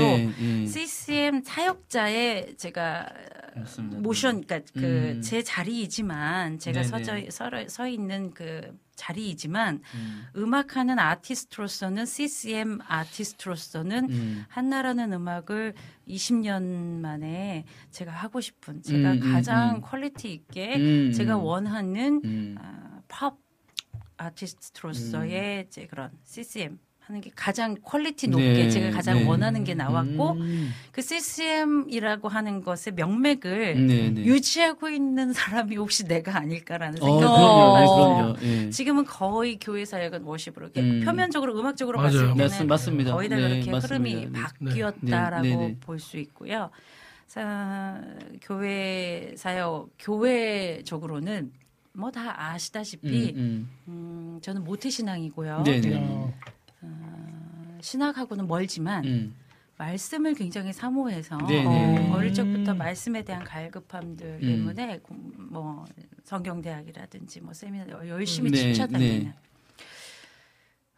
CCM 사역자의 제가 맞습니다. 모션, 그러니까 음. 그제 자리이지만 제가. 서져 서, 서 있는 그 자리이지만 음, 음악하는 artist로서는 CCM artist로서는 음. 한나라는 음악을 20년 만에 제가 하고 싶은 제가 음, 음, 가장 음. quality 있게 음, 제가 음. 원하는 음. 아, 팝 artist로서의 이제 그런 CCM 하는 게 가장 quality 높게 네, 제가 가장 네. 원하는 게 나왔고 음. 그 CCM이라고 하는 것의 명맥을 네, 네. 유지하고 있는 사람이 혹시 내가 아닐까라는 어, 생각이 네. 그럼요. 예. 지금은 거의 교회 사역은 worship으로 이렇게 음. 표면적으로 음악적으로 맞아요. 봤을 때는 맞습, 맞습니다. 거의 다 네, 그렇게 맞습니다. 흐름이 네. 바뀌었다라고 네, 네, 네. 볼수 있고요. 사, 교회 사역 교회적으로는 뭐 다 아시다시피 음, 음, 저는 모태 신앙이고요. 음. 네, 네. 어, 신학하고는 멀지만 음. 말씀을 굉장히 사모해서 네, 네. 어릴 적부터 말씀에 대한 갈급함들 음. 때문에 공- 뭐 성경대학이라든지 뭐 세미나 열심히 네, 쫓아다니는 네.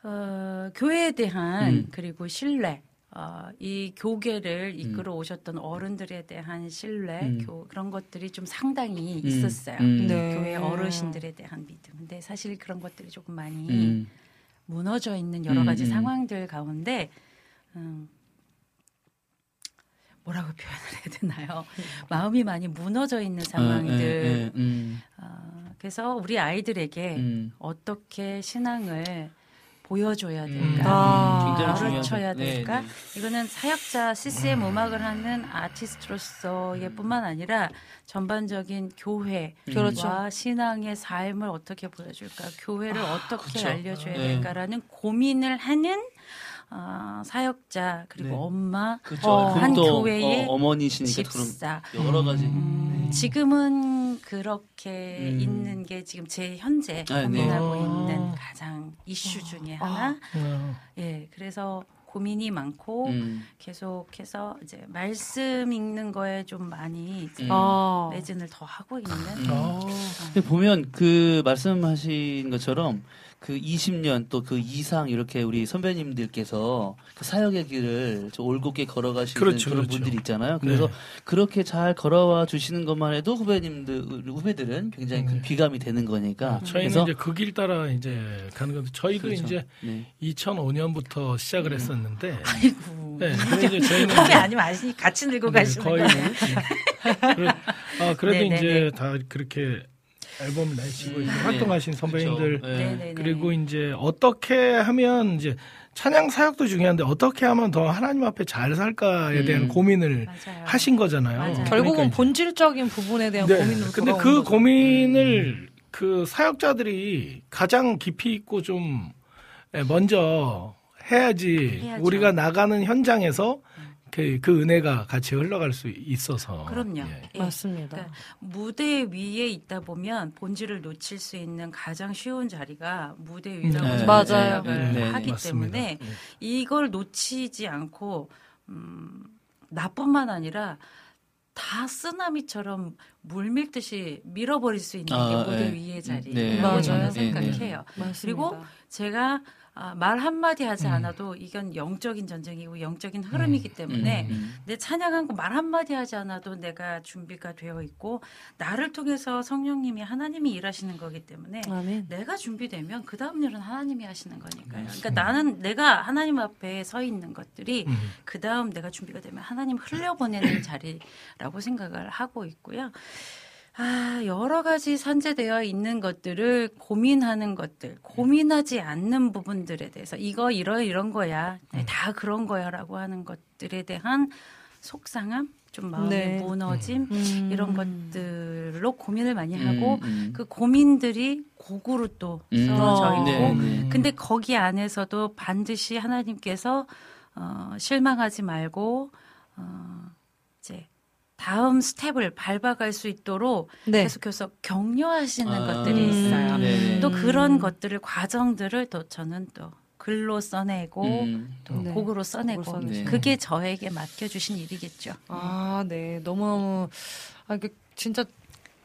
어, 교회에 대한 음. 그리고 신뢰 어, 이 교계를 이끌어 오셨던 어른들에 대한 신뢰, 음. 교, 그런 것들이 좀 상당히 음. 있었어요. 음. 네. 교회 어르신들에 대한 믿음. 근데 사실 그런 것들이 조금 많이 음. 무너져 있는 여러 음, 가지 음. 상황들 가운데 음, 뭐라고 표현을 해야 되나요? 마음이 많이 무너져 있는 상황들. 예, 예, 예. 음. 어, 그래서 우리 아이들에게 음. 어떻게 신앙을 보여줘야 음. 될까? 아. 가르쳐야 점. 네, 될까? 네. 이거는 사역자 CCM 음 악을 하는 아티스트로서의 뿐만 아니라 전반적인 교회와 그렇죠. 신앙의 삶을 어떻게 보여줄까? 교회를 어떻게 그쵸. 알려줘야 네. 될까라는 고민을 하는 어, 사역자 그리고 네. 엄마 그렇죠. 어, 한또 교회의 어, 어머니시니까 집사 그런 여러 가지. 음, 지금은 그렇게 음. 있는 게 지금 제 현재 아, 네. 고민하고 아. 있는 가장 이슈 중에 하나. 어. 예, 그래서 고민이 많고 음. 계속해서 이제 말씀 읽는 거에 좀 많이 음. 아. 매진을 더 하고 있는. 어. 근데 보면 그 말씀하신 것처럼 그 20년 또 그 이상 이렇게 우리 선배님들께서 그 사역의 길을 좀 올곧게 걸어가시는 그렇죠, 그런 그렇죠. 분들이 있잖아요. 그래서 네. 그렇게 잘 걸어와 주시는 것만 해도 후배님들 후배들은 굉장히 큰 네. 비감이 되는 거니까. 저희는 그래서 이제 그 길 따라 이제 가는 건데 저희도 그렇죠. 이제 네. 2005년부터 시작을 했었는데 아이고. 네, 이제 저희는 이제 아니면 아시니 같이 들고 네, 가시는 거의 거예요. 네. 그래- 아, 그래도 네네네. 이제 다 그렇게 앨범 내시고 이제 활동하신 선배님들 그렇죠. 네. 네네네. 그리고 이제 어떻게 하면 이제 찬양 사역도 중요한데 어떻게 하면 더 하나님 앞에 잘 살까에 대한 음. 고민을 맞아요. 하신 거잖아요. 맞아요. 결국은 그러니까 이제- 본질적인 부분에 대한 네. 고민으로 근데 그 거죠. 고민을 그 사역자들이 가장 깊이 있고 좀 예, 먼저 해야지 해야죠. 우리가 나가는 현장에서 그, 그 은혜가 같이 흘러갈 수 있어서 그럼요. 예. 예. 맞습니다. 그러니까 무대 위에 있다 보면 본질을 놓칠 수 있는 가장 쉬운 자리가 무대 위라고 네. 맞아요. 생각을 네, 하기 맞습니다. 때문에 예. 이걸 놓치지 않고 음, 나뿐만 아니라 다 쓰나미처럼 물 밀듯이 밀어버릴 수 있는 게 아, 무대 네. 위의 네. 자리라고 맞아요. 저는 네, 생각해요. 맞습니다. 그리고 제가 아, 말 한마디 하지 음. 않아도 이건 영적인 전쟁이고 영적인 흐름이기 때문에 음. 내 찬양한 거 말 한마디 하지 않아도 내가 준비가 되어 있고 나를 통해서 성령님이 하나님이 일하시는 거기 때문에 아멘. 내가 준비되면 그 다음 일은 하나님이 하시는 거니까요. 그러니까 음. 나는 내가 하나님 앞에 서 있는 것들이 음. 그 다음 내가 준비가 되면 하나님 흘려보내는 자리라고 생각을 하고 있고요. 아, 여러 가지 산재되어 있는 것들을 고민하는 것들, 고민하지 않는 부분들에 대해서 이거 이러 이런 거야, 음. 다 그런 거야라고 하는 것들에 대한 속상함, 좀 마음의 네. 무너짐 음. 이런 것들로 고민을 많이 하고 음, 음. 그 고민들이 곡으로 또 음. 써져 있고 네, 네. 근데 거기 안에서도 반드시 하나님께서 어, 실망하지 말고 어, 다음 스텝을 밟아갈 수 있도록 네. 계속해서 격려하시는 아, 것들이 음. 있어요. 네. 또 그런 것들을 과정들을 또 저는 또 글로 써내고 음. 또 네. 곡으로 써내고 곡으로 써내시고. 그게 저에게 맡겨주신 일이겠죠. 아, 네. 너무너무, 아, 그, 진짜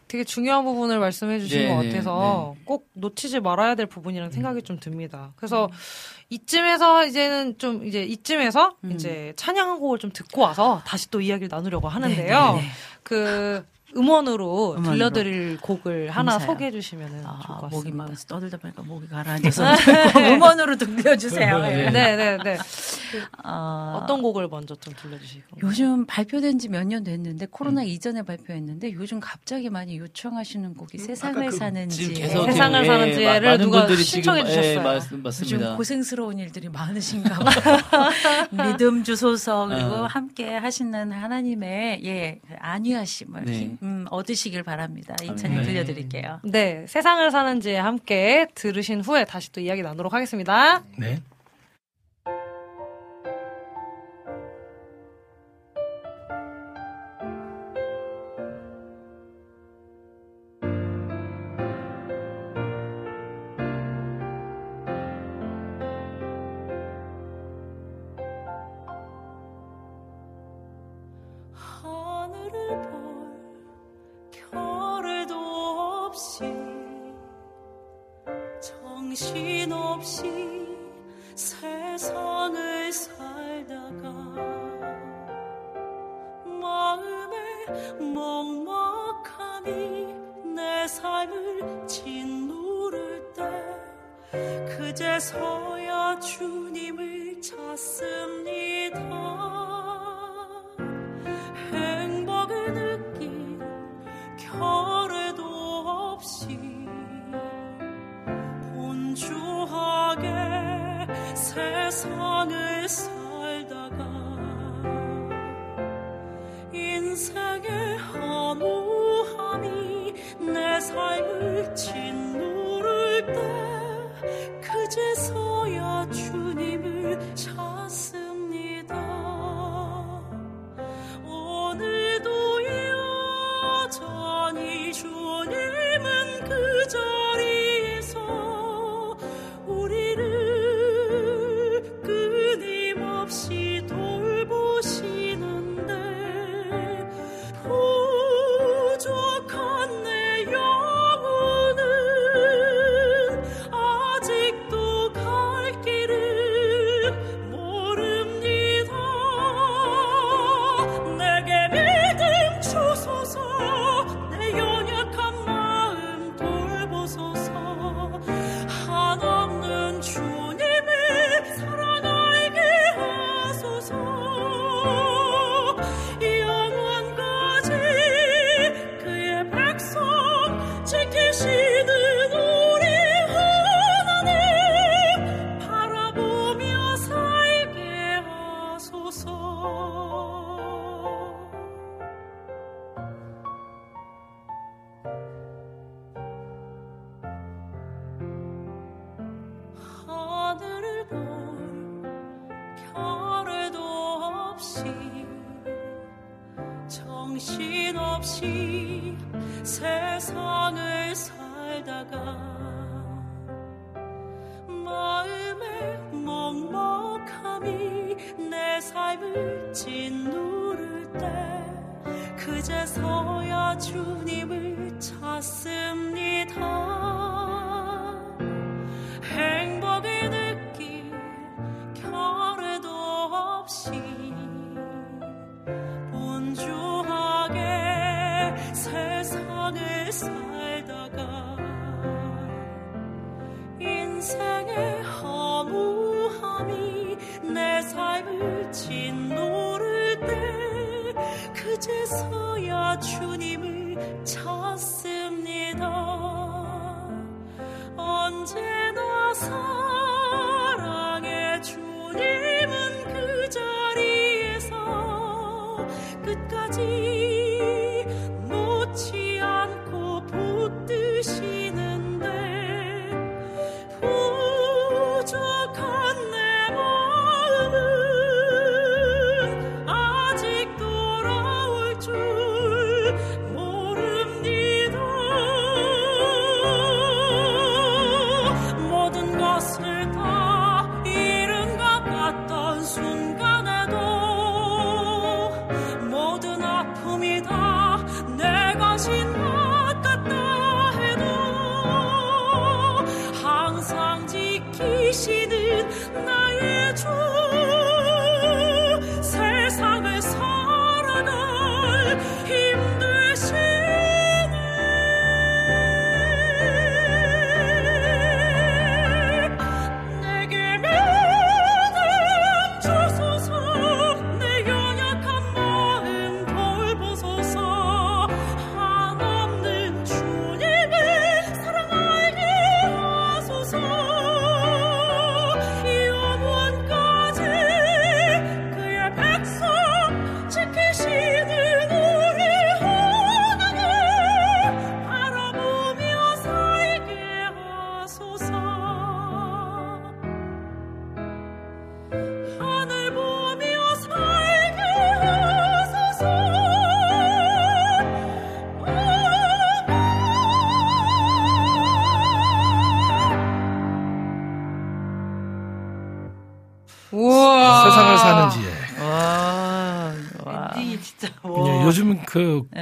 되게 중요한 부분을 말씀해 주신 네, 것 네, 같아서 꼭 놓치지 말아야 될 부분이라는 생각이 좀 듭니다. 그래서 이쯤에서 이제는 좀 이제 이쯤에서 음. 이제 찬양 한 곡을 좀 듣고 와서 다시 또 이야기를 나누려고 하는데요. 네, 네, 네. 그 음원으로, 음원으로. 들려드릴 곡을 하나 감사해요. 소개해 주시면 좋을 것 아, 같습니다. 목이 막 떠들다 보니까 목이 가라앉아서 음원으로 들려주세요. 예. 네, 네, 네. 어, 어떤 곡을 먼저 좀 들려주시고. 요즘 발표된 지 몇 년 됐는데 코로나 이전에 발표했는데 요즘 갑자기 많이 요청하시는 곡이 세상을 아까 그 사는지 계속 세상을 예, 사는 지혜를 마- 많은 누가 신청해 주셨어요. 예, 맞, 요즘 맞습니다. 고생스러운 일들이 많으신가 봐요. 믿음 주소서 그리고 어. 함께 하시는 하나님의 예 안위하심을 네. 힘- 음, 얻으시길 바랍니다. 이 아멘. 찬양 네. 들려드릴게요. 네, 세상을 사는지에 함께 들으신 후에 다시 또 이야기 나누도록 하겠습니다. 네.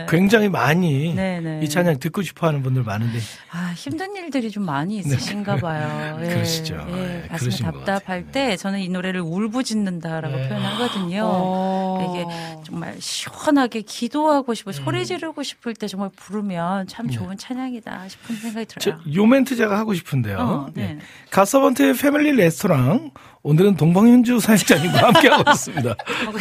굉장히 많이 네네. 이 찬양 듣고 싶어 하는 분들 많은데 아, 힘든 일들이 좀 많이 있으신가 봐요. 예, 네. 그러시죠. 예, 예, 가슴이 답답할 때 저는 이 노래를 울부짖는다라고 네. 표현하거든요. 어. 이게 정말 시원하게 기도하고 싶고 음. 소리 지르고 싶을 때 정말 부르면 참 좋은 찬양이다 싶은 생각이 네. 저, 들어요. 요 멘트 제가 하고 싶은데요. 어, 네. 예. 가서번트의 패밀리 레스토랑 오늘은 동방현주 사역자님과 함께하고 있습니다.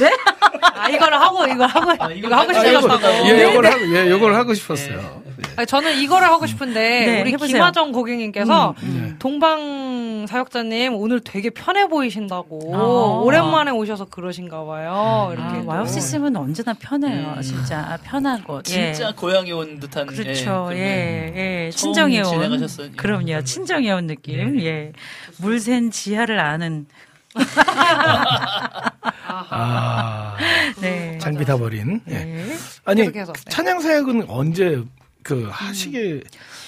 아, 이거를 하고, 이걸 하고, 이거 하고 아, 싶었다고. 예, 요걸 하고, 예, 요걸 하고 싶었어요. 아니, 저는 이거를 하고 싶은데 네, 우리 해보세요. 김하정 고객님께서 네. 동방 사역자님 오늘 되게 편해 보이신다고 아. 오랜만에 오셔서 그러신가 봐요. 이렇게 아, 또. 와우 시스템은 언제나 편해요. 음. 진짜 편하고. 예. 진짜 고향에 온 듯한 그렇죠. 예, 예, 예. 친정에 온. 예. 그럼요. 친정에 온 느낌. 예. 물샌 지하를 아는. 아, 네. 장비 다 버린. 예. 네. 아니, 계속해서, 네. 찬양 사역은 언제, 그, 하시게,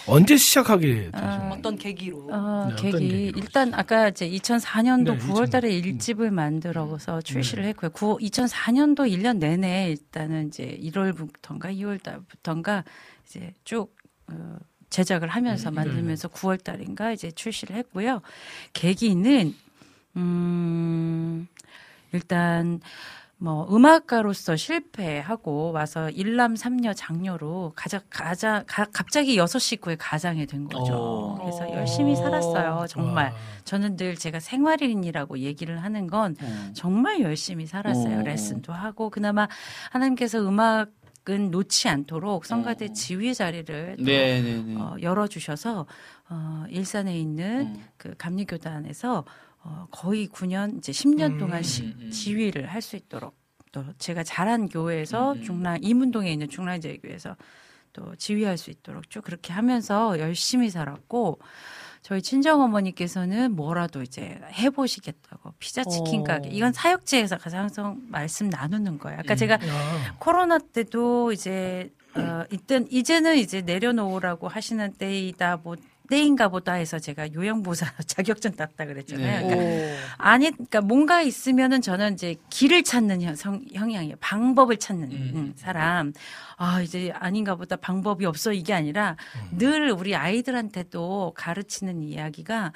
언제 시작하게 되셨나요? 어떤 계기로. 어, 네, 계기 계기로? 일단 아까 이제 2004년도 네, 9월달에 2004. 일집을 만들어서 출시를 했고요. 9, 2004년도 1년 내내 일단은 이제 1월부터인가 2월달부터인가 이제 쭉 어, 제작을 하면서 만들면서 9월달인가 이제 출시를 했고요. 계기는 음 일단 뭐 음악가로서 실패하고 와서 일남 삼녀 장녀로 가자 가자 가- 갑자기 여섯 식구의 가장이 된 거죠. 어. 그래서 열심히 살았어요. 정말 와. 저는 늘 제가 생활인이라고 얘기를 하는 건 어. 정말 열심히 살았어요. 어. 레슨도 하고 그나마 하나님께서 음악 은 놓지 않도록 성가대 어. 지휘 자리를 또 네, 네, 네. 어, 열어주셔서 어, 일산에 있는 음. 그 감리교단에서 어, 거의 9년 이제 10년 음. 동안 시- 음, 음. 지휘를 할 수 있도록 또 제가 자란 교회에서 음, 음. 중랑 이문동에 있는 중랑제교회에서 또 지휘할 수 있도록 쭉 그렇게 하면서 열심히 살았고 저희 친정 어머니께서는 뭐라도 이제 해보시겠다고 피자 치킨 어. 가게 이건 사역제에서 가장 항상 말씀 나누는 거예요. 아까 음. 제가 아, 코로나 때도 이제 어 이땐 이제는 이제 내려놓으라고 하시는 때이다 뭐 때인가 보다 해서 제가 요양보사 자격증 땄다 그랬잖아요. 네. 그러니까 아니 그러니까 뭔가 있으면은 저는 이제 길을 찾는 형, 성, 형이에요. 방법을 찾는 음. 음, 사람. 아 이제 아닌가 보다 방법이 없어 이게 아니라 늘 우리 아이들한테도 가르치는 이야기가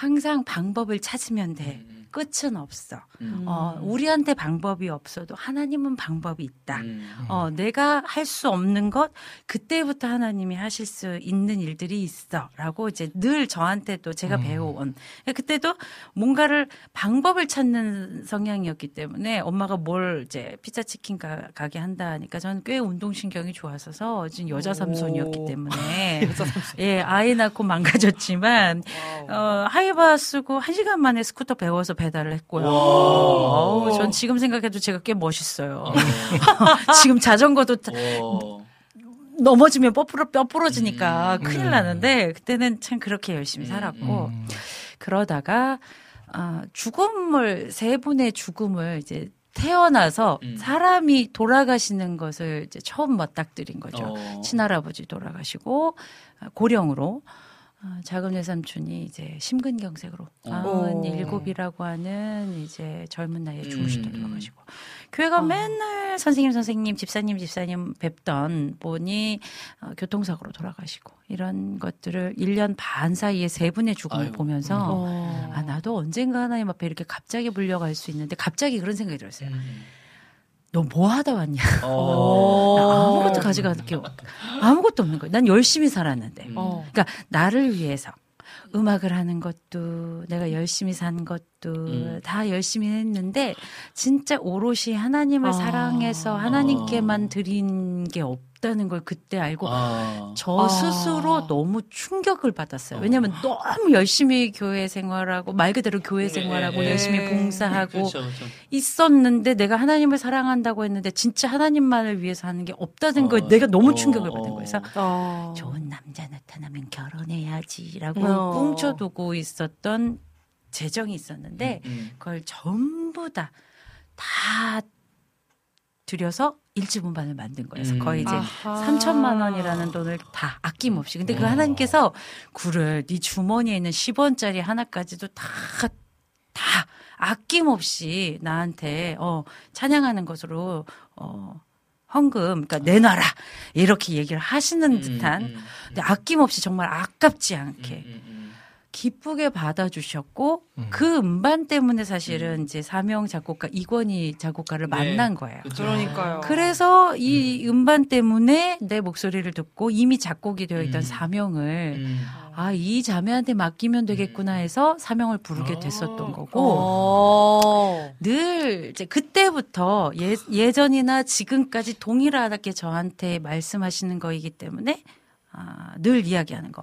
항상 방법을 찾으면 돼. 음. 끝은 없어. 음. 어, 우리한테 방법이 없어도 하나님은 방법이 있다. 음. 어, 내가 할 수 없는 것, 그때부터 하나님이 하실 수 있는 일들이 있어. 라고 이제 늘 저한테도 제가 음. 배워온. 그때도 뭔가를 방법을 찾는 성향이었기 때문에 엄마가 뭘 이제 피자 치킨 가, 가게 한다 하니까 저는 꽤 운동신경이 좋았어서 지금 여자 삼손이었기 오. 때문에. 예, 아이 낳고 망가졌지만, 어, 하 이바 쓰고 한 시간 만에 스쿠터 배워서 배달을 했고요. 어우, 전 지금 생각해도 제가 꽤 멋있어요. 지금 자전거도 타- 어. 넘어지면 뼈, 부러, 뼈 부러지니까 음. 큰일 음. 나는데 그때는 참 그렇게 열심히 살았고 음. 그러다가 아, 죽음을 세 분의 죽음을 이제 태어나서 음. 사람이 돌아가시는 것을 이제 처음 맞닥뜨린 거죠. 어. 친할아버지 돌아가시고 아, 고령으로 아, 작은 외삼촌이 이제 심근경색으로 어. 마흔 일곱이라고 하는 이제 젊은 나이에 죽으시다 음. 돌아가시고 교회가 맨날 선생님 선생님 집사님 집사님 뵙던 분이 어, 교통사고로 돌아가시고 이런 것들을 1년 반 사이에 세 분의 죽음을 아이고. 보면서 어. 아 나도 언젠가 하나님 앞에 이렇게 갑자기 불려갈 수 있는데 갑자기 그런 생각이 들었어요. 음. 너 뭐 하다 왔냐? 어. 나 아무것도 가져가는 게 아무것도 없는 거야. 난 열심히 살았는데. 음. 어. 그러니까 나를 위해서 음악을 하는 것도 내가 열심히 산 것도 음. 다 열심히 했는데 진짜 오롯이 하나님을 아. 사랑해서 하나님께만 드린 게 없 다는 걸 그때 알고 아. 저 아. 스스로 너무 충격을 받았어요. 어. 왜냐하면 너무 열심히 교회 생활하고 말 그대로 교회 생활하고 네. 열심히 봉사하고 그렇죠, 그렇죠. 있었는데 내가 하나님을 사랑한다고 했는데 진짜 하나님만을 위해서 하는 게 없다는 거에 어. 내가 너무 어. 충격을 받은 거예요. 그래서 어. 좋은 남자 나타나면 결혼해야지라고 어. 꽁쳐두고 있었던 재정이 있었는데 음. 그걸 전부 다 다 들여서 일지분반을 만든 거예요. 음. 거의 이제 아하. 3천만 원이라는 돈을 다 아낌없이. 근데 그 하나님께서 그래 네 주머니에 있는 10원짜리 하나까지도 다 다 아낌없이 나한테 어 찬양하는 것으로 어 헌금 그러니까 내놔라 이렇게 얘기를 하시는 듯한 음, 음, 근데 아낌없이 정말 아깝지 않게 음, 음, 기쁘게 받아주셨고 음. 그 음반 때문에 사실은 이제 사명 작곡가 이권희 작곡가를 네. 만난 거예요. 그쵸. 그러니까요. 그래서 이 음 반 때문에 내 목소리를 듣고 이미 작곡이 되어 있던 음. 사명을 음. 아이 자매한테 맡기면 되겠구나 해서 사명을 부르게 됐었던 어. 거고 어. 늘 이제 그때부터 예, 예전이나 지금까지 동일하게 저한테 말씀하시는 거이기 때문에 아, 늘 이야기하는 거.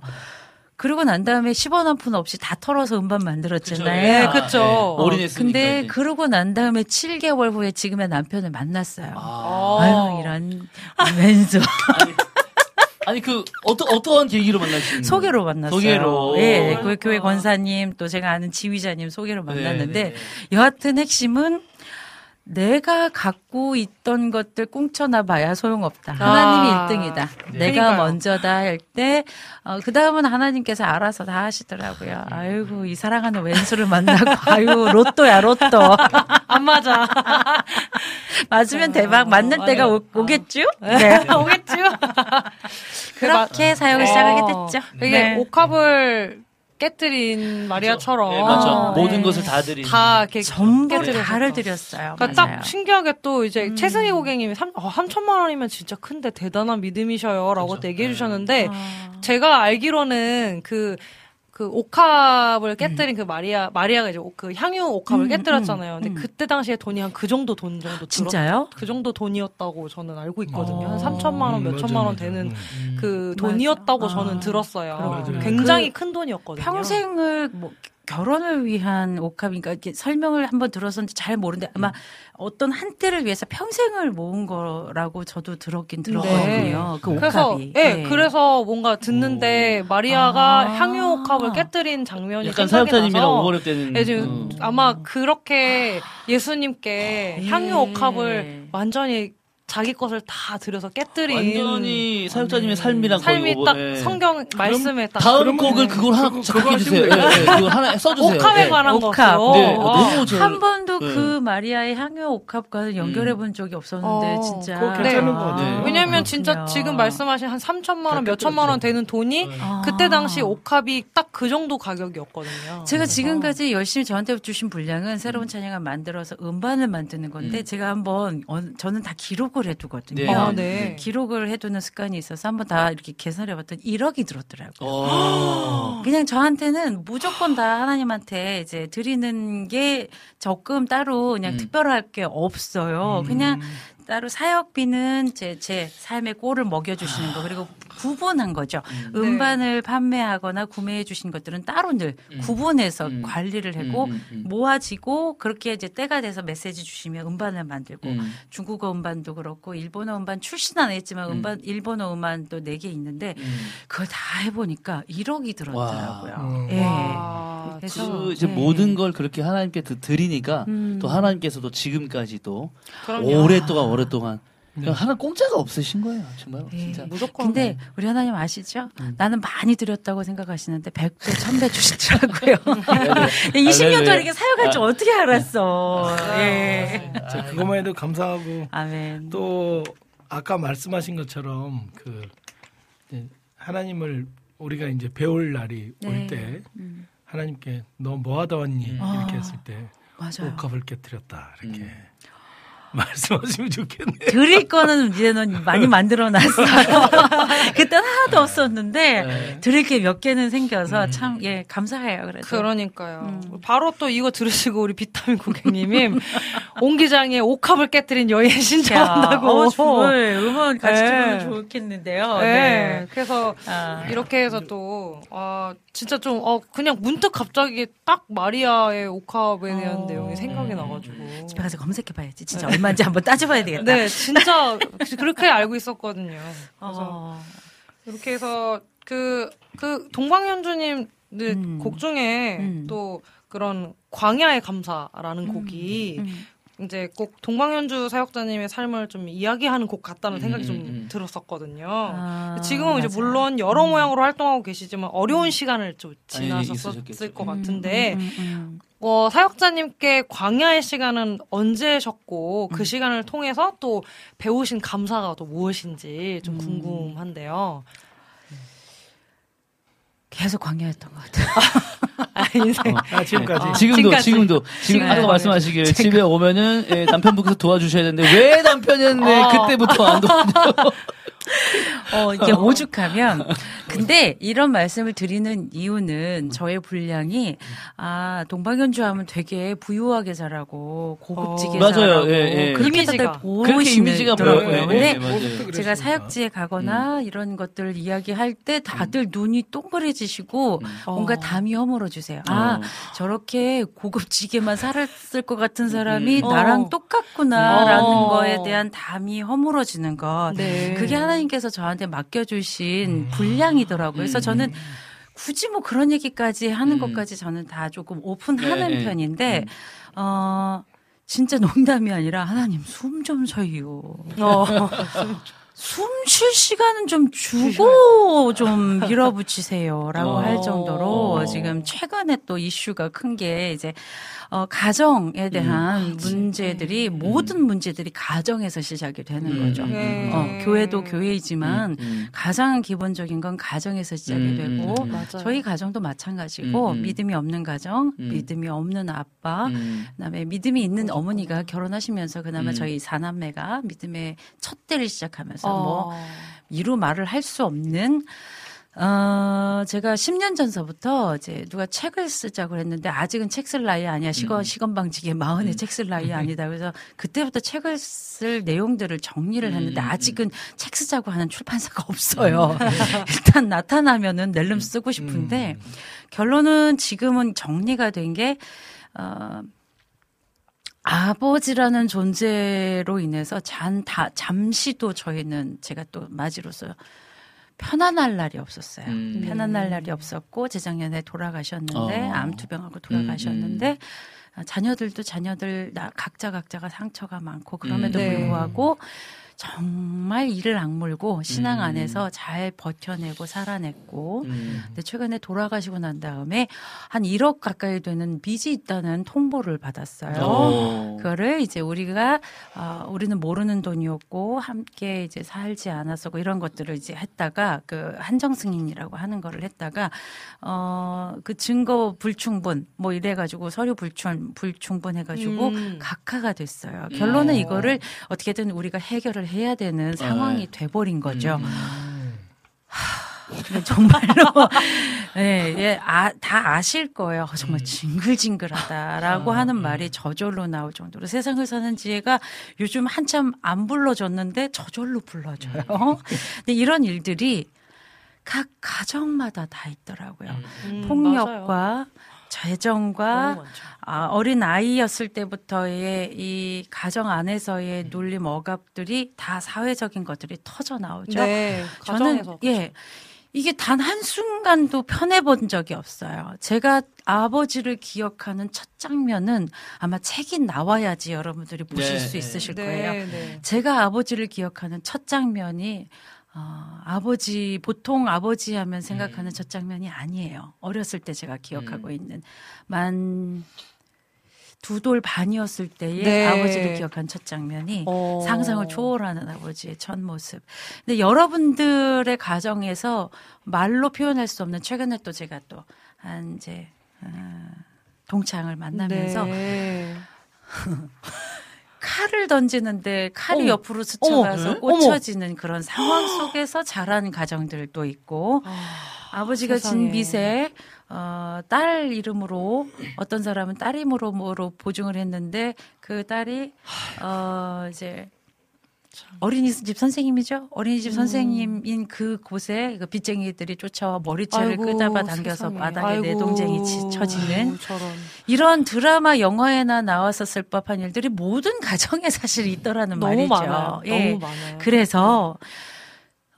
그러고 난 다음에 10원 한 푼 없이 다 털어서 음반 만들었잖아요. 네, 그쵸. 어, 올인했으니까. 근데 이제. 그러고 난 다음에 7개월 후에 지금의 남편을 만났어요. 아. 아유 이런 왼손 아니 그 어떤 어떠한 계기로 만나신 소개로 만났어요. 소개로. 예, 그 교회 권사님 또 제가 아는 지휘자님 소개로 만났는데 네, 네. 여하튼 핵심은 내가 갖고 있던 것들 꽁쳐나 봐야 소용없다. 하나님이 아, 1등이다. 네. 내가 그러니까요. 먼저다 할 때, 어, 그 다음은 하나님께서 알아서 다 하시더라고요. 아이고, 이 사랑하는 왼수를 만나고, 아유, 로또야, 로또. 안 맞아. 맞으면 대박, 맞는 때가 오, 오겠죠? 네. 오겠죠? 그렇게 사역을 시작하게 됐죠. 이게 네. 옥합을 깨뜨린 마리아처럼 네, 맞죠. 아, 모든 네. 것을 다 드린. 다 이렇게 전부. 다를 드렸어요. 그러니까 맞아요. 딱 신기하게 또 이제 음. 최승희 고객님이 3, 어, 3천만 원이면 진짜 큰데 대단한 믿음이셔요라고 그렇죠. 또 얘기해 주셨는데 아. 제가 알기로는 그, 그 옥합을 깨뜨린 그 마리아, 마리아가 이제 옥- 그 향유 옥합을 음, 깨뜨렸잖아요. 음, 근데 음. 그때 당시에 돈이 한 그 정도 돈 정도 진짜요? 그 정도 돈이었다고 저는 알고 있거든요. 어. 한 3천만 원, 음, 몇 맞아, 천만 원 맞아. 되는 음. 음. 그 맞아. 돈이었다고 아. 저는 들었어요. 맞아요. 굉장히 그 큰 돈이었거든요. 평생을 뭐 결혼을 위한 옥합인가 이렇게 설명을 한번 들었었는지 잘 모르는데 아마 어떤 한때를 위해서 평생을 모은 거라고 저도 들었긴 들었거든요. 그 네. 그래서 옥합이. 예, 네. 그래서 뭔가 듣는데 마리아가 아. 향유 옥합을 깨뜨린 장면이 약간 사역자님이랑 오버랩되는. 예, 지금 음. 아마 그렇게 예수님께 예. 향유 옥합을 완전히 자기 것을 다 들여서 깨뜨린 완전히 사역자님의 삶이랑 거의 삶이 오버- 딱 예. 성경 말씀에 딱 다음 곡을 네. 그걸 하나 작곡해 그거 주세요. 예, 예, 그거 하나 써주세요. 옥합에 예. 관한 옥합. 것으로 네, 어. 너무 저- 한 번도 네. 그 마리아의 향유 옥합과는 연결해 본 적이 없었는데 어, 진짜 그거 괜찮은 것 같아요. 네. 왜냐면 진짜 그렇군요. 지금 말씀하신 한 3천만 원, 몇 천만 원 되는 돈이 아. 그때 당시 옥합이 딱 그 정도 가격이었거든요. 제가 지금까지 열심히 저한테 주신 분량은 새로운 찬양을 만들어서 음반을 만드는 건데 음. 제가 한번 어, 저는 다 기록을 해두거든요. 네. 아, 네. 기록을 해두는 습관이 있어서 한번 다 이렇게 계산해봤더니 1억이 들었더라고요. 어. 그냥 저한테는 무조건 다 하나님한테 이제 드리는 게 적금 따로 그냥 음. 특별할 게 없어요. 그냥 따로 사역비는 제, 제 삶의 꼴을 먹여주시는 거 그리고 구분한 거죠. 네. 음반을 판매하거나 구매해 주신 것들은 따로 늘 음. 구분해서 음. 관리를 하고 음, 음, 음. 모아지고 그렇게 이제 때가 돼서 메시지 주시면 음반을 만들고 음. 중국어 음반도 그렇고 일본어 음반 출신 안 했지만 음. 음반 일본어 음반도 네 개 있는데 음. 그걸 다 해보니까 1억이 들었더라고요. 와. 예. 와, 그래서 그 이제 네. 모든 걸 그렇게 하나님께 드- 드리니까 음. 또 하나님께서도 지금까지 또 그럼요. 오랫동안 오랫동안 네. 그냥 하나 공짜가 없으신 거예요 정말 네. 진짜 무조건. 근데 우리 하나님 아시죠? 음. 나는 많이 드렸다고 생각하시는데 100배, 1000배 주시더라고요. 네. 20년 아, 네, 동안 네. 이렇게 사역할 줄 어떻게 알았어. 예. 자, 그것만 해도 감사하고 아멘. 또 아까 말씀하신 것처럼 그 이제 하나님을 우리가 이제 배울 날이 네. 올때 음, 하나님께 너 뭐 하다 왔니 이렇게 아. 했을 때 맞아요. 옥합을 깨뜨렸다 이렇게 음. 말씀하시면 좋겠네요. 드릴 거는 이제는 많이 만들어 놨어요. 그때는 하나도 없었는데 네. 드릴 게 몇 개는 생겨서 음. 참 예 감사해요. 그래도. 그러니까요. 음. 바로 또 이거 들으시고 우리 비타민 고객님이 옹 기장의 옥합을 깨뜨린 여인 신청한다고. 어, 정말 음원 같이 네. 들으면 좋겠는데요. 네. 네. 그래서 아. 이렇게 해서 또, 아, 진짜 좀, 어, 그냥 문득 갑자기 딱 마리아의 옥합에 대한 어. 내용이 생각이 나가지고. 집에 가서 검색해봐야지. 진짜 얼마인지 한번 따져봐야 되겠다. 네, 진짜 그렇게 알고 있었거든요. 그래서 어. 이렇게 해서 그, 그 동방현주님 네, 음. 곡 중에 음. 또 그런 광야의 감사라는 곡이 음. 이제 꼭 동방현주 사역자님의 삶을 좀 이야기하는 곡 같다는 음, 생각이 좀 음, 음. 들었었거든요. 아, 지금은 이제 맞아요. 물론 여러 음. 모양으로 활동하고 계시지만 어려운 시간을 좀 아니, 지나셨을 있으셨겠죠. 것 음, 같은데 음, 음, 어, 사역자님께 광야의 시간은 언제셨고 그 시간을 통해서 또 배우신 감사가 또 무엇인지 좀 궁금한데요. 계속 광야였던 것 같아요. 아, 인생. 아, 지금까지. 어. 지금도 지금까지. 지금도 지금 아까. 말씀하시길 집에 오면은 예, 남편분께서 도와주셔야 되는데 왜 남편은 왜 어. 그때부터 안 도와줘? 어, 이게 오죽하면. 근데 이런 말씀을 드리는 이유는 저의 분량이, 아, 동방연주 하면 되게 부유하게 자라고, 고급지게 어. 맞아요. 자라고, 예, 예. 그렇게 이미지가. 그렇게 이미지가. 보여요. 근데 예, 예, 맞아요. 제가. 사역지에 가거나 이런 것들 이야기할 때 다들 눈이 동그래지시고 뭔가 어. 담이 허물어주세요. 아, 어. 저렇게 고급지게만 살았을 것 같은 사람이 음. 나랑 어. 똑같구나라는 어. 거에 대한 담이 허물어지는 것. 네. 그게 하나 님께서 저한테 맡겨주신 분량이더라고요. 그래서 음. 저는 굳이 뭐 그런 얘기까지 하는 음. 것까지 저는 다 조금 오픈하는 네, 네. 편인데, 음. 어, 진짜 농담이 아니라 하나님 숨 좀 쉬요. 어. 숨 쉴 시간은 좀 주고 좀 밀어붙이세요라고 어. 할 정도로 어. 지금 최근에 또 이슈가 큰 게 이제 어 가정에 대한 문제들이 모든 문제들이 가정에서 시작이 되는 음. 거죠. 네. 어, 교회도 교회이지만 음. 가장 기본적인 건 가정에서 시작이 음, 되고 음, 음. 맞아요. 저희 가정도 마찬가지고 음, 음. 믿음이 없는 가정, 음. 믿음이 없는 아빠, 음. 그다음에 믿음이 있는 어머니가 결혼하시면서 그나마 음. 저희 사남매가 믿음의 첫 대를 시작하면서 어. 뭐 이루 말을 할 수 없는 어, 제가 10년 전서부터 이제 누가 책을 쓰자고 했는데 아직은 책 쓸 나이 아니야. 시건, 음. 시건방지게 마흔에 책쓸 나이 아니다. 그래서 그때부터 책을 쓸 내용들을 정리를 했는데 음, 음. 아직은 책 쓰자고 하는 출판사가 없어요. 일단 나타나면은 낼름 쓰고 싶은데 결론은 지금은 정리가 된 게, 어, 아버지라는 존재로 인해서 잔, 다, 잠시도 저희는 제가 또 맞이로서 편안할 날이 없었어요. 음. 편안할 날이 없었고 재작년에 돌아가셨는데 어. 암투병하고 돌아가셨는데 음, 아, 자녀들도 자녀들 나 각자 각자가 상처가 많고 그럼에도 음. 네. 불구하고 정말 이를 악물고 신앙 음. 안에서 잘 버텨내고 살아냈고 음. 근데 최근에 돌아가시고 난 다음에 한 1억 가까이 되는 빚이 있다는 통보를 받았어요. 어. 그거를 이제 우리가 어, 우리는 모르는 돈이었고 함께 이제 살지 뭐 이런 것들을 이제 했다가 그 한정 승인이라고 하는 거를 했다가 어그 증거 불충분 뭐 이래 가지고 서류 불충 불충분 해 가지고 음. 각하가 됐어요. 결론은 어. 이거를 어떻게든 우리가 해결을 해야 되는 상황이 네. 돼 버린 거죠. 음. 근데 정말로 예, 예, 아, 다 아실 거예요. 어, 정말 징글징글하다라고 하는 말이 저절로 나올 정도로 세상을 사는 지혜가 요즘 한참 안 불러줬는데 저절로 불러줘요. 근데 이런 일들이 각 가정마다 다 있더라고요. 음, 맞아요. 재정과. 아, 어린 아이였을 때부터의 이 가정 안에서의 눌림 억압들이 다 사회적인 것들이 터져 나오죠. 네, 저는 가정에서 예 이게 단 한 순간도 편해 본 적이 없어요. 제가 아버지를 기억하는 첫 장면은 아마 책이 나와야지 여러분들이 보실 네, 수 네. 있으실 네, 거예요. 네. 제가 아버지를 기억하는 첫 장면이 어, 아버지 보통 아버지 하면 생각하는 첫 장면이 아니에요. 어렸을 때 제가 기억하고 있는 만 두 돌 반이었을 때의 네. 아버지를 기억한 첫 장면이 어. 상상을 초월하는 아버지의 첫 모습. 근데 여러분들의 가정에서 말로 표현할 수 없는 최근에 또 제가 또 한 이제 어, 동창을 만나면서 네. 칼을 던지는데 칼이 어머. 옆으로 스쳐가서 어머. 꽂혀지는 그런 상황 속에서 자란 가정들도 있고 아 버지가 세상에. 진 빚에 어, 딸 이름으로 어떤 사람은 딸 이름으로 보증을 했는데 그 딸이 어, 이제 어린이집 선생님이죠. 어린이집 음. 선생님인 그 곳에 그 빚쟁이들이 쫓아와 머리채를 아이고, 끄다봐 당겨서 세상에. 바닥에 아이고. 내동쟁이 치- 쳐지는. 이런 드라마 영화에나 나왔었을 법한 일들이 모든 가정에 사실 있더라는 말이죠. 많아요. 예. 그래서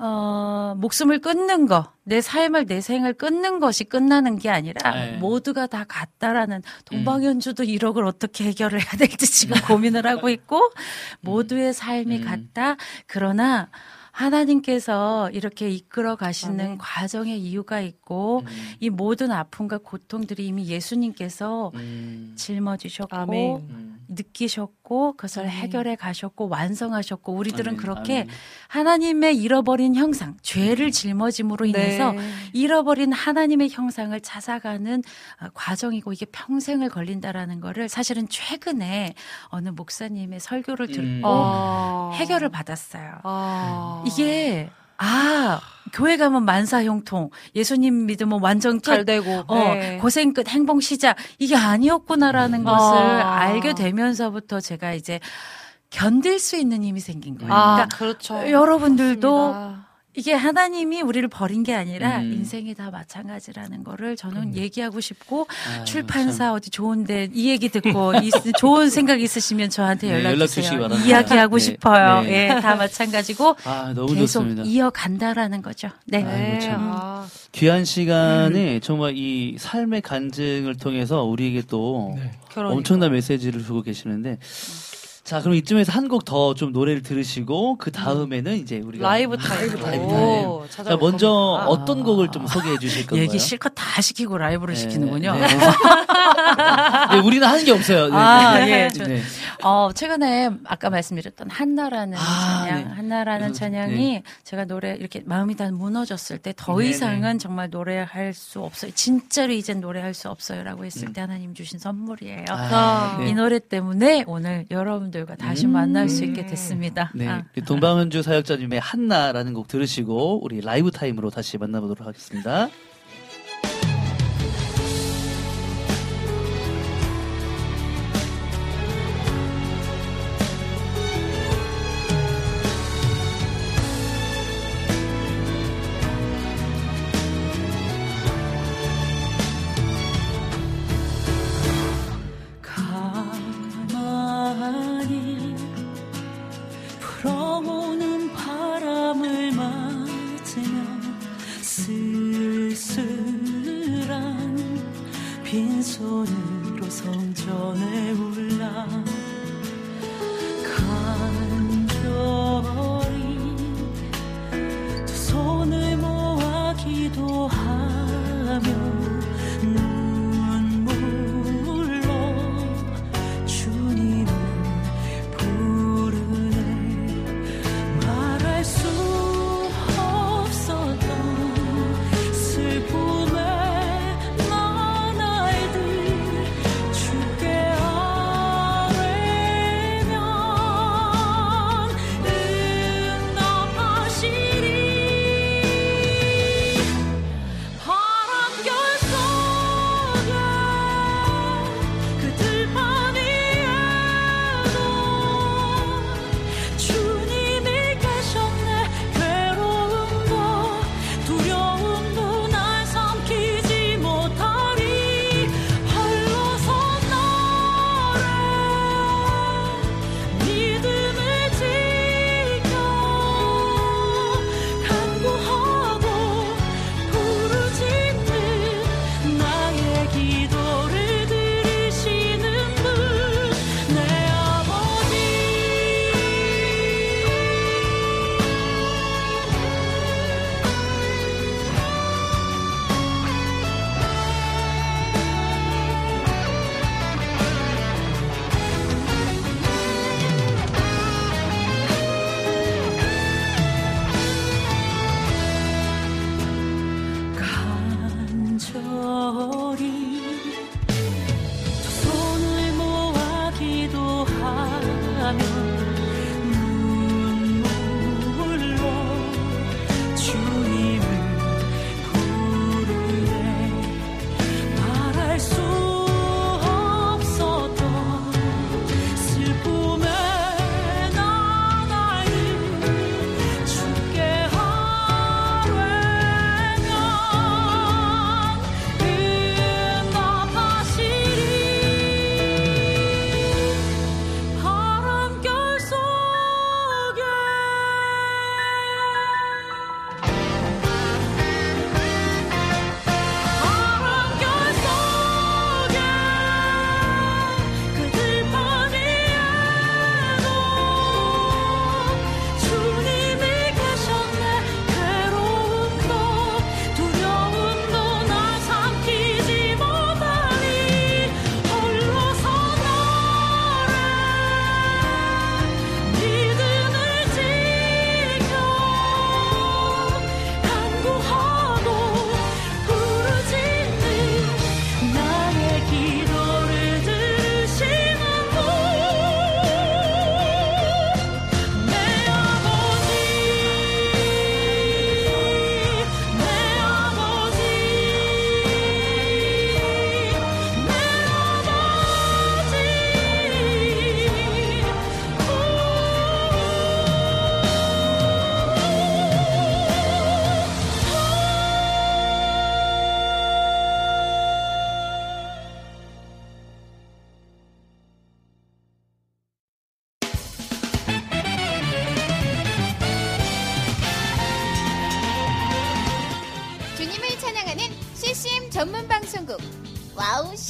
어, 목숨을 끊는 거, 내 삶을 내 생을 끊는 것이 끝나는 게 아니라 네. 모두가 다 같다라는 동방연주도 1억을 어떻게 해결을 해야 될지 지금 고민을 하고 있고 모두의 삶이 음. 같다. 그러나 하나님께서 이렇게 이끌어 가시는 아멘. 과정의 이유가 있고 이 모든 아픔과 고통들이 이미 예수님께서 음. 짊어지셨고 아멘. 음. 느끼셨고 그것을 아멘. 해결해 가셨고 완성하셨고 우리들은 아멘, 그렇게 아멘. 하나님의 잃어버린 형상, 죄를 짊어짐으로 인해서 네. 잃어버린 하나님의 형상을 찾아가는 어, 과정이고 이게 평생을 걸린다라는 거를 사실은 최근에 어느 목사님의 설교를 듣고 음. 아. 해결을 받았어요. 아. 이게 아 교회 가면 만사 형통, 예수님 믿으면 완전 끝, 잘 되고 어, 네. 고생 끝, 행복 시작. 이게 아니었구나라는 것을 아. 알게 되면서부터 제가 이제 견딜 수 있는 힘이 생긴 거예요. 아, 그러니까 그렇죠. 여러분들도 맞습니다. 이게 하나님이 우리를 버린 게 아니라 음. 인생이 다 마찬가지라는 거를 저는 얘기하고 싶고 아, 출판사 어디 좋은데 이 얘기 듣고 이, 좋은 생각 있으시면 저한테 네, 연락 연락 주세요. 주시기 바랍니다. 이야기하고 네. 싶어요. 네. 예, 다 마찬가지고 아, 너무 계속 좋습니다. 이어간다라는 거죠. 네. 네. 참. 아. 귀한 시간에 음. 정말 이 삶의 간증을 통해서 우리에게 또 네. 엄청난 메시지를 주고 계시는데 자 그럼 이쯤에서 한 곡 더 좀 노래를 들으시고 그 다음에는 이제 우리가 라이브 타임으로 라이브 타임. 자 찾아볼 먼저 겁니다. 어떤 곡을 좀 소개해 주실 건가요? 얘기 실컷 다 시키고 라이브로 네, 시키는군요. 네. 네, 우리는 하는 게 없어요. 네, 아, 네. 예. 저- 네. 어, 최근에 아까 말씀드렸던 한나라는 아, 찬양, 네. 한나라는 그래서, 찬양이 제가 노래 이렇게 마음이 다 무너졌을 때더 네, 이상은 정말 노래할 수 없어요. 진짜로 이젠 노래할 수 없어요라고 했을 때 하나님 주신 선물이에요. 음. 아, 아. 네. 이 노래 때문에 오늘 여러분들과 다시 음. 만날 수 있게 됐습니다. 네, 아. 동방현주 사역자님의 한나라는 곡 들으시고 우리 라이브 타임으로 다시 만나보도록 하겠습니다.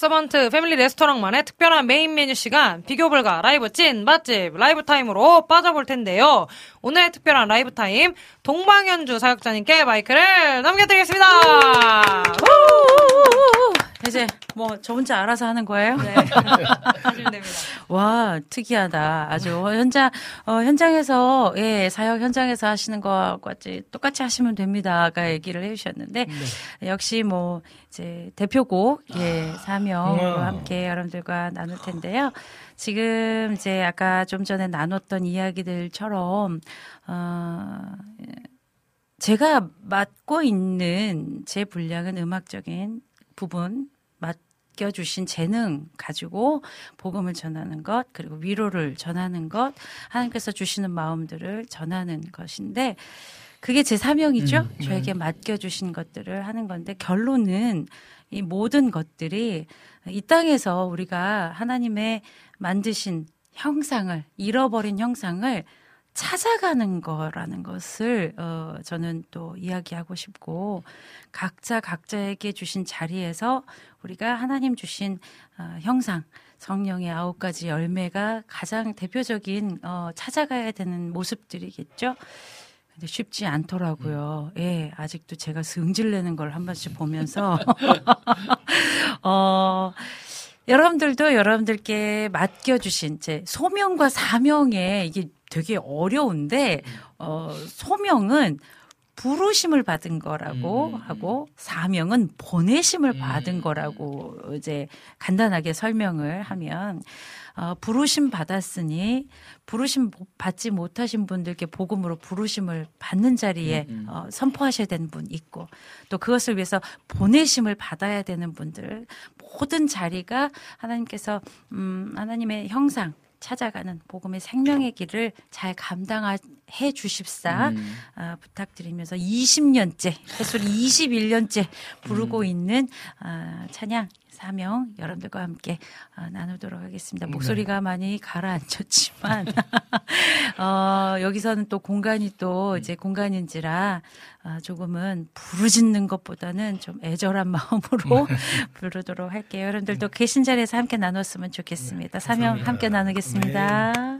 갓서번트 패밀리 레스토랑만의 특별한 메인 메뉴 시간 비교 불가 라이브 찐 맛집 라이브 타임으로 빠져볼 텐데요. 오늘의 특별한 라이브 타임 동방현주 사역자님께 마이크를 넘겨드리겠습니다. 이제 뭐 저 혼자 알아서 하는 거예요? 네. 하시면 됩니다. 와 특이하다. 아주 현장 어, 현장에서 예 사역 현장에서 하시는 거와 같이 똑같이 하시면 됩니다. 아까 얘기를 해주셨는데 역시 뭐 이제 대표곡 예 사명으로 와. 함께 여러분들과 나눌 텐데요. 지금 이제 아까 좀 전에 나눴던 이야기들처럼 어. 제가 맡고 있는 제 분량은 음악적인 부분 맡겨주신 재능 가지고 복음을 전하는 것 그리고 위로를 전하는 것 하나님께서 주시는 마음들을 전하는 것인데 그게 제 사명이죠. 음, 네. 저에게 맡겨주신 것들을 하는 건데 결론은 이 모든 것들이 이 땅에서 우리가 하나님의 만드신 형상을 잃어버린 형상을 찾아가는 거라는 것을 어 저는 또 이야기하고 싶고 각자 각자에게 주신 자리에서 우리가 하나님 주신 어 형상 성령의 아홉 가지 열매가 가장 대표적인 어 찾아가야 되는 모습들이겠죠. 근데 쉽지 않더라고요. 예, 아직도 제가 승질 내는 걸 한 번씩 보면서 어 여러분들도 여러분들께 맡겨주신 제 소명과 사명에 이게 되게 어려운데 어 소명은 부르심을 받은 거라고 하고 사명은 보내심을 받은 거라고 이제 간단하게 설명을 하면 어, 부르심 받았으니 부르심 받지 못하신 분들께 복음으로 부르심을 받는 자리에 어, 선포하셔야 되는 분 있고 또 그것을 위해서 보내심을 받아야 되는 분들 모든 자리가 하나님께서 음, 하나님의 형상 찾아가는 복음의 생명의 길을 잘 감당해 주십사 음. 아, 부탁드리면서 20년째 횟수를 21년째 부르고 있는 아, 찬양 사명 여러분들과 함께 아, 나누도록 하겠습니다. 네. 목소리가 많이 가라앉혔지만 어, 여기서는 또 공간이 또 이제 공간인지라 아, 조금은 부르짖는 것보다는 좀 애절한 마음으로 네. 부르도록 할게요. 여러분들도 계신 자리에서 함께 나눴으면 좋겠습니다. 사명. 함께 나누겠습니다.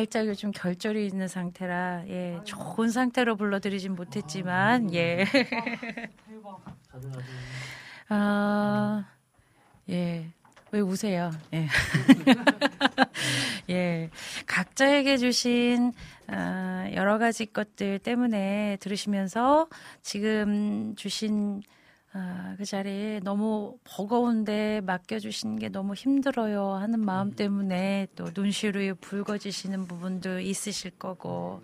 살짝 요즘 결절이 있는 상태라 예 좋은 상태로 불러드리진 못했지만 예 아, 예. 왜 우세요? 예. 각자에게 주신 어, 여러 가지 것들 때문에 들으시면서 지금 주신 아, 그 자리에 너무 버거운데 맡겨주신 게 너무 힘들어요 하는 마음 때문에 또 눈시울이 붉어지시는 부분도 있으실 거고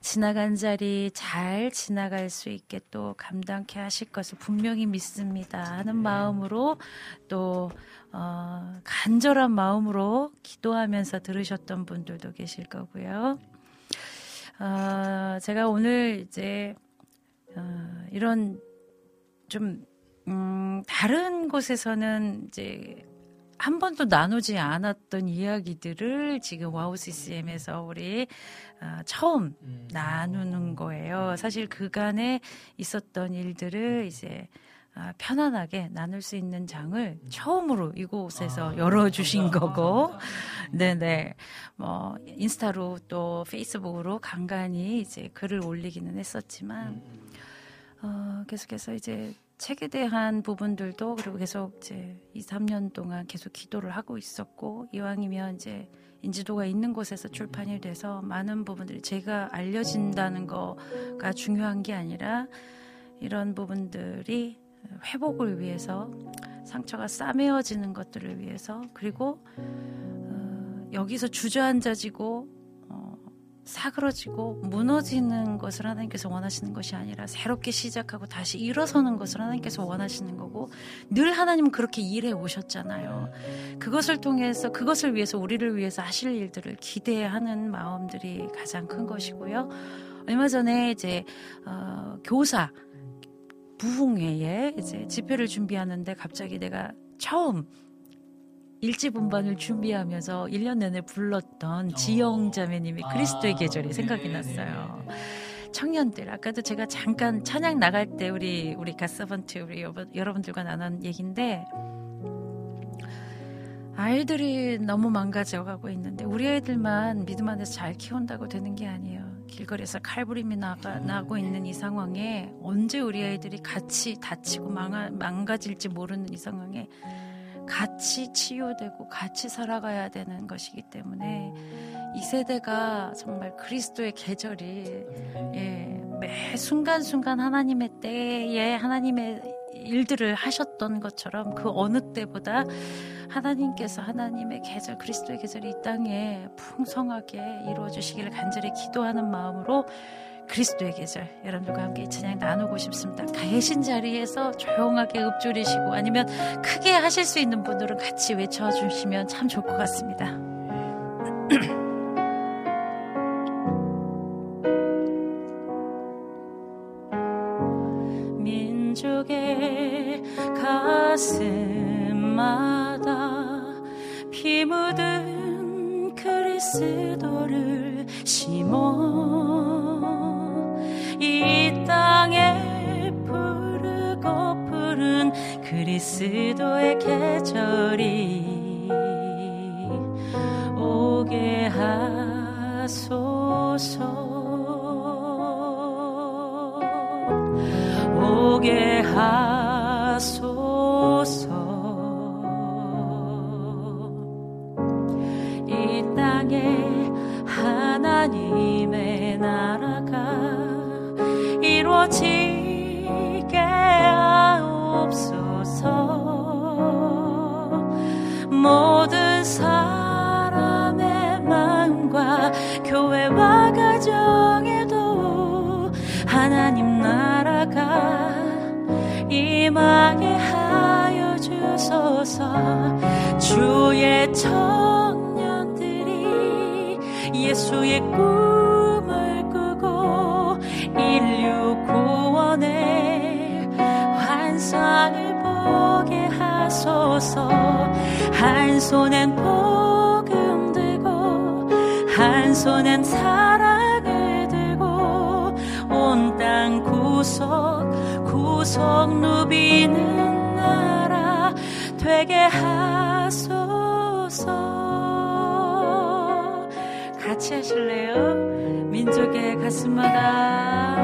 지나간 자리 잘 지나갈 수 있게 또 감당케 하실 것을 분명히 믿습니다 하는 마음으로 또 어, 간절한 마음으로 기도하면서 들으셨던 분들도 계실 거고요. 어, 제가 오늘 이제 어, 이런 좀 음, 다른 곳에서는 이제 한 번도 나누지 않았던 이야기들을 지금 와우 CCM에서 우리 어, 처음 나누는 거예요. 사실 그간에 있었던 일들을 이제 아, 편안하게 나눌 수 있는 장을 처음으로 이곳에서 열어주신 거고, 네네. 뭐, 인스타로 또 페이스북으로 간간히 이제 글을 올리기는 했었지만, 어, 계속해서 이제 책에 대한 부분들도 그리고 계속 이제 2, 3년 동안 계속 기도를 하고 있었고, 이왕이면 이제 인지도가 있는 곳에서 출판이 돼서 많은 부분들이 제가 알려진다는 거가 중요한 게 아니라 이런 부분들이 회복을 위해서 상처가 싸매어지는 것들을 위해서 그리고 어, 여기서 주저앉아지고 어, 사그러지고 무너지는 것을 하나님께서 원하시는 것이 아니라 새롭게 시작하고 다시 일어서는 것을 하나님께서 원하시는 거고 늘 하나님은 그렇게 일해 오셨잖아요. 그것을 통해서 그것을 위해서 우리를 위해서 하실 일들을 기대하는 마음들이 가장 큰 것이고요. 얼마 전에 이제 어, 교사 부흥회에 이제 집회를 준비하는데 갑자기 내가 처음 일집 음반을 준비하면서 1년 내내 불렀던 지영 자매님이 그리스도의 계절이 생각이 났어요. 청년들 아까도 제가 잠깐 찬양 나갈 때 우리 우리 가서번트 우리 여러분, 여러분들과 나눈 얘기인데 아이들이 너무 망가져가고 있는데 우리 아이들만 믿음 안에서 잘 키운다고 되는 게 아니에요. 길거리에서 칼부림이 나가, 나고 있는 이 상황에 언제 우리 아이들이 같이 다치고 망하, 망가질지 모르는 이 상황에 같이 치유되고 같이 살아가야 되는 것이기 때문에 이 세대가 정말 그리스도의 계절이 예, 매 순간순간 하나님의 때에 하나님의 일들을 하셨던 것처럼 그 어느 때보다 하나님께서 하나님의 계절 그리스도의 계절이 이 땅에 풍성하게 이루어 주시기를 간절히 기도하는 마음으로 그리스도의 계절 여러분들과 함께 찬양 나누고 싶습니다. 계신 자리에서 조용하게 읊조리시고 아니면 크게 하실 수 있는 분들은 같이 외쳐주시면 참 좋을 것 같습니다. 민족의 가슴마다 피 묻은 그리스도를 심어 이 땅에 푸르고 푸른 그리스도의 계절이 오게 하소서. 오게 하소서 모든 사람의 마음과 교회와 가정에도 하나님 나라가 임하게 하여 주소서. 주의 청년들이 예수의 꿈을 꾸고 인류 구원의 환상을 보게 하소서 한 손엔 복음 들고 한 손엔 사랑을 들고 온 땅 구석 구석 누비는 나라 되게 하소서. 같이 하실래요? 민족의 가슴마다.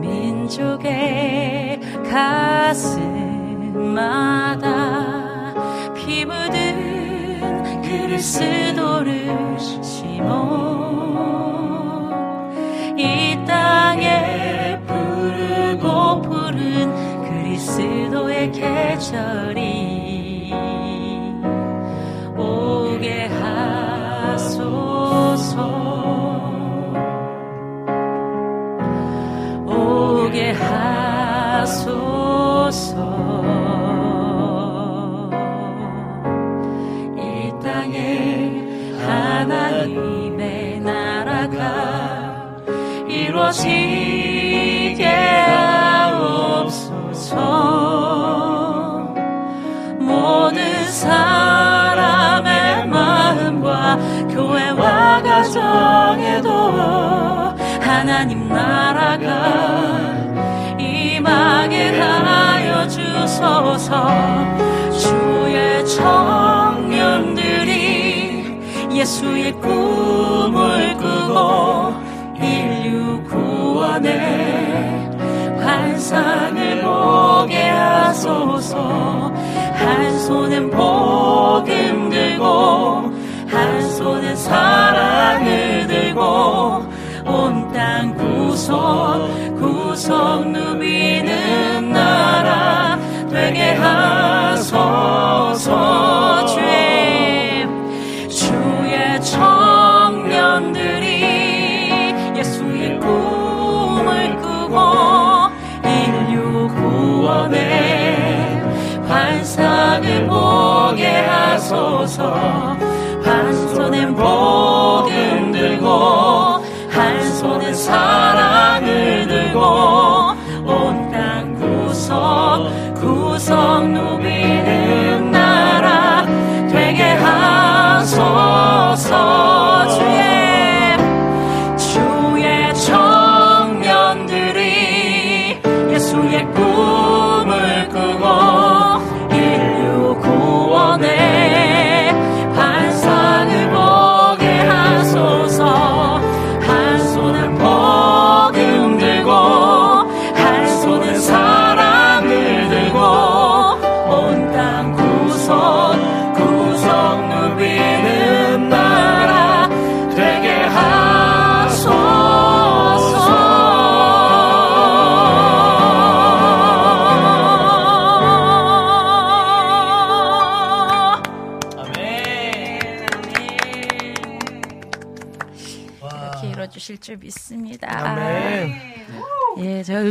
민족의 가슴마다 피 묻은 그리스도를 시몬 이 땅에 부르고 푸른 그리스도의 계절이 오게 하소서 이루어지게 하옵소서. 모든 사람의 마음과 교회와 가정에도 하나님 나라가 임하게 하여 주소서. 주의 청년들이 예수의 꿈을 꾸고 구원의 환상을 보게 하소서. 한 손엔 복음 들고 한 손엔 사랑을 들고 온 땅 구석 구석 누비는 나라 되게 하소서 환상을 보게 하소서. 한 손엔 복음 들고 한 손엔 사랑을 들고 온 땅 구석 구석 누비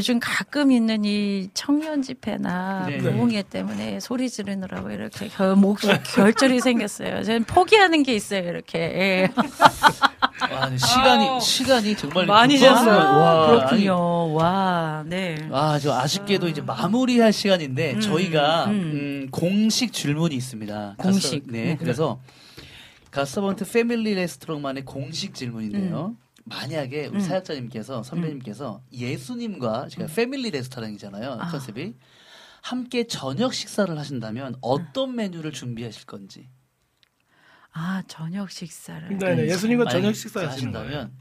요즘 가끔 있는 이 청년 집회나 네. 부흥회 때문에 소리 지르느라고 이렇게 결, 목 결절이 생겼어요. 저는 포기하는 게 있어요, 이렇게. 예. 와, 시간이 시간이 정말 많이. 잤어요. 와, 그렇군요. 와, 네. 아니, 아, 저 아쉽게도 이제 마무리할 시간인데 저희가 음. 음, 공식 질문이 있습니다. 공식. 가서- 네, 네. 그래서 가서번트 패밀리 레스토랑만의 공식 질문인데요. 음. 만약에 우리 사역자님께서 선배님께서 예수님과 제가 패밀리 레스토랑이잖아요 아. 컨셉이 함께 저녁 식사를 하신다면 어떤 메뉴를 준비하실 건지 아, 저녁 식사를. 네네. 예수님과 만약에 저녁 식사. 하신다면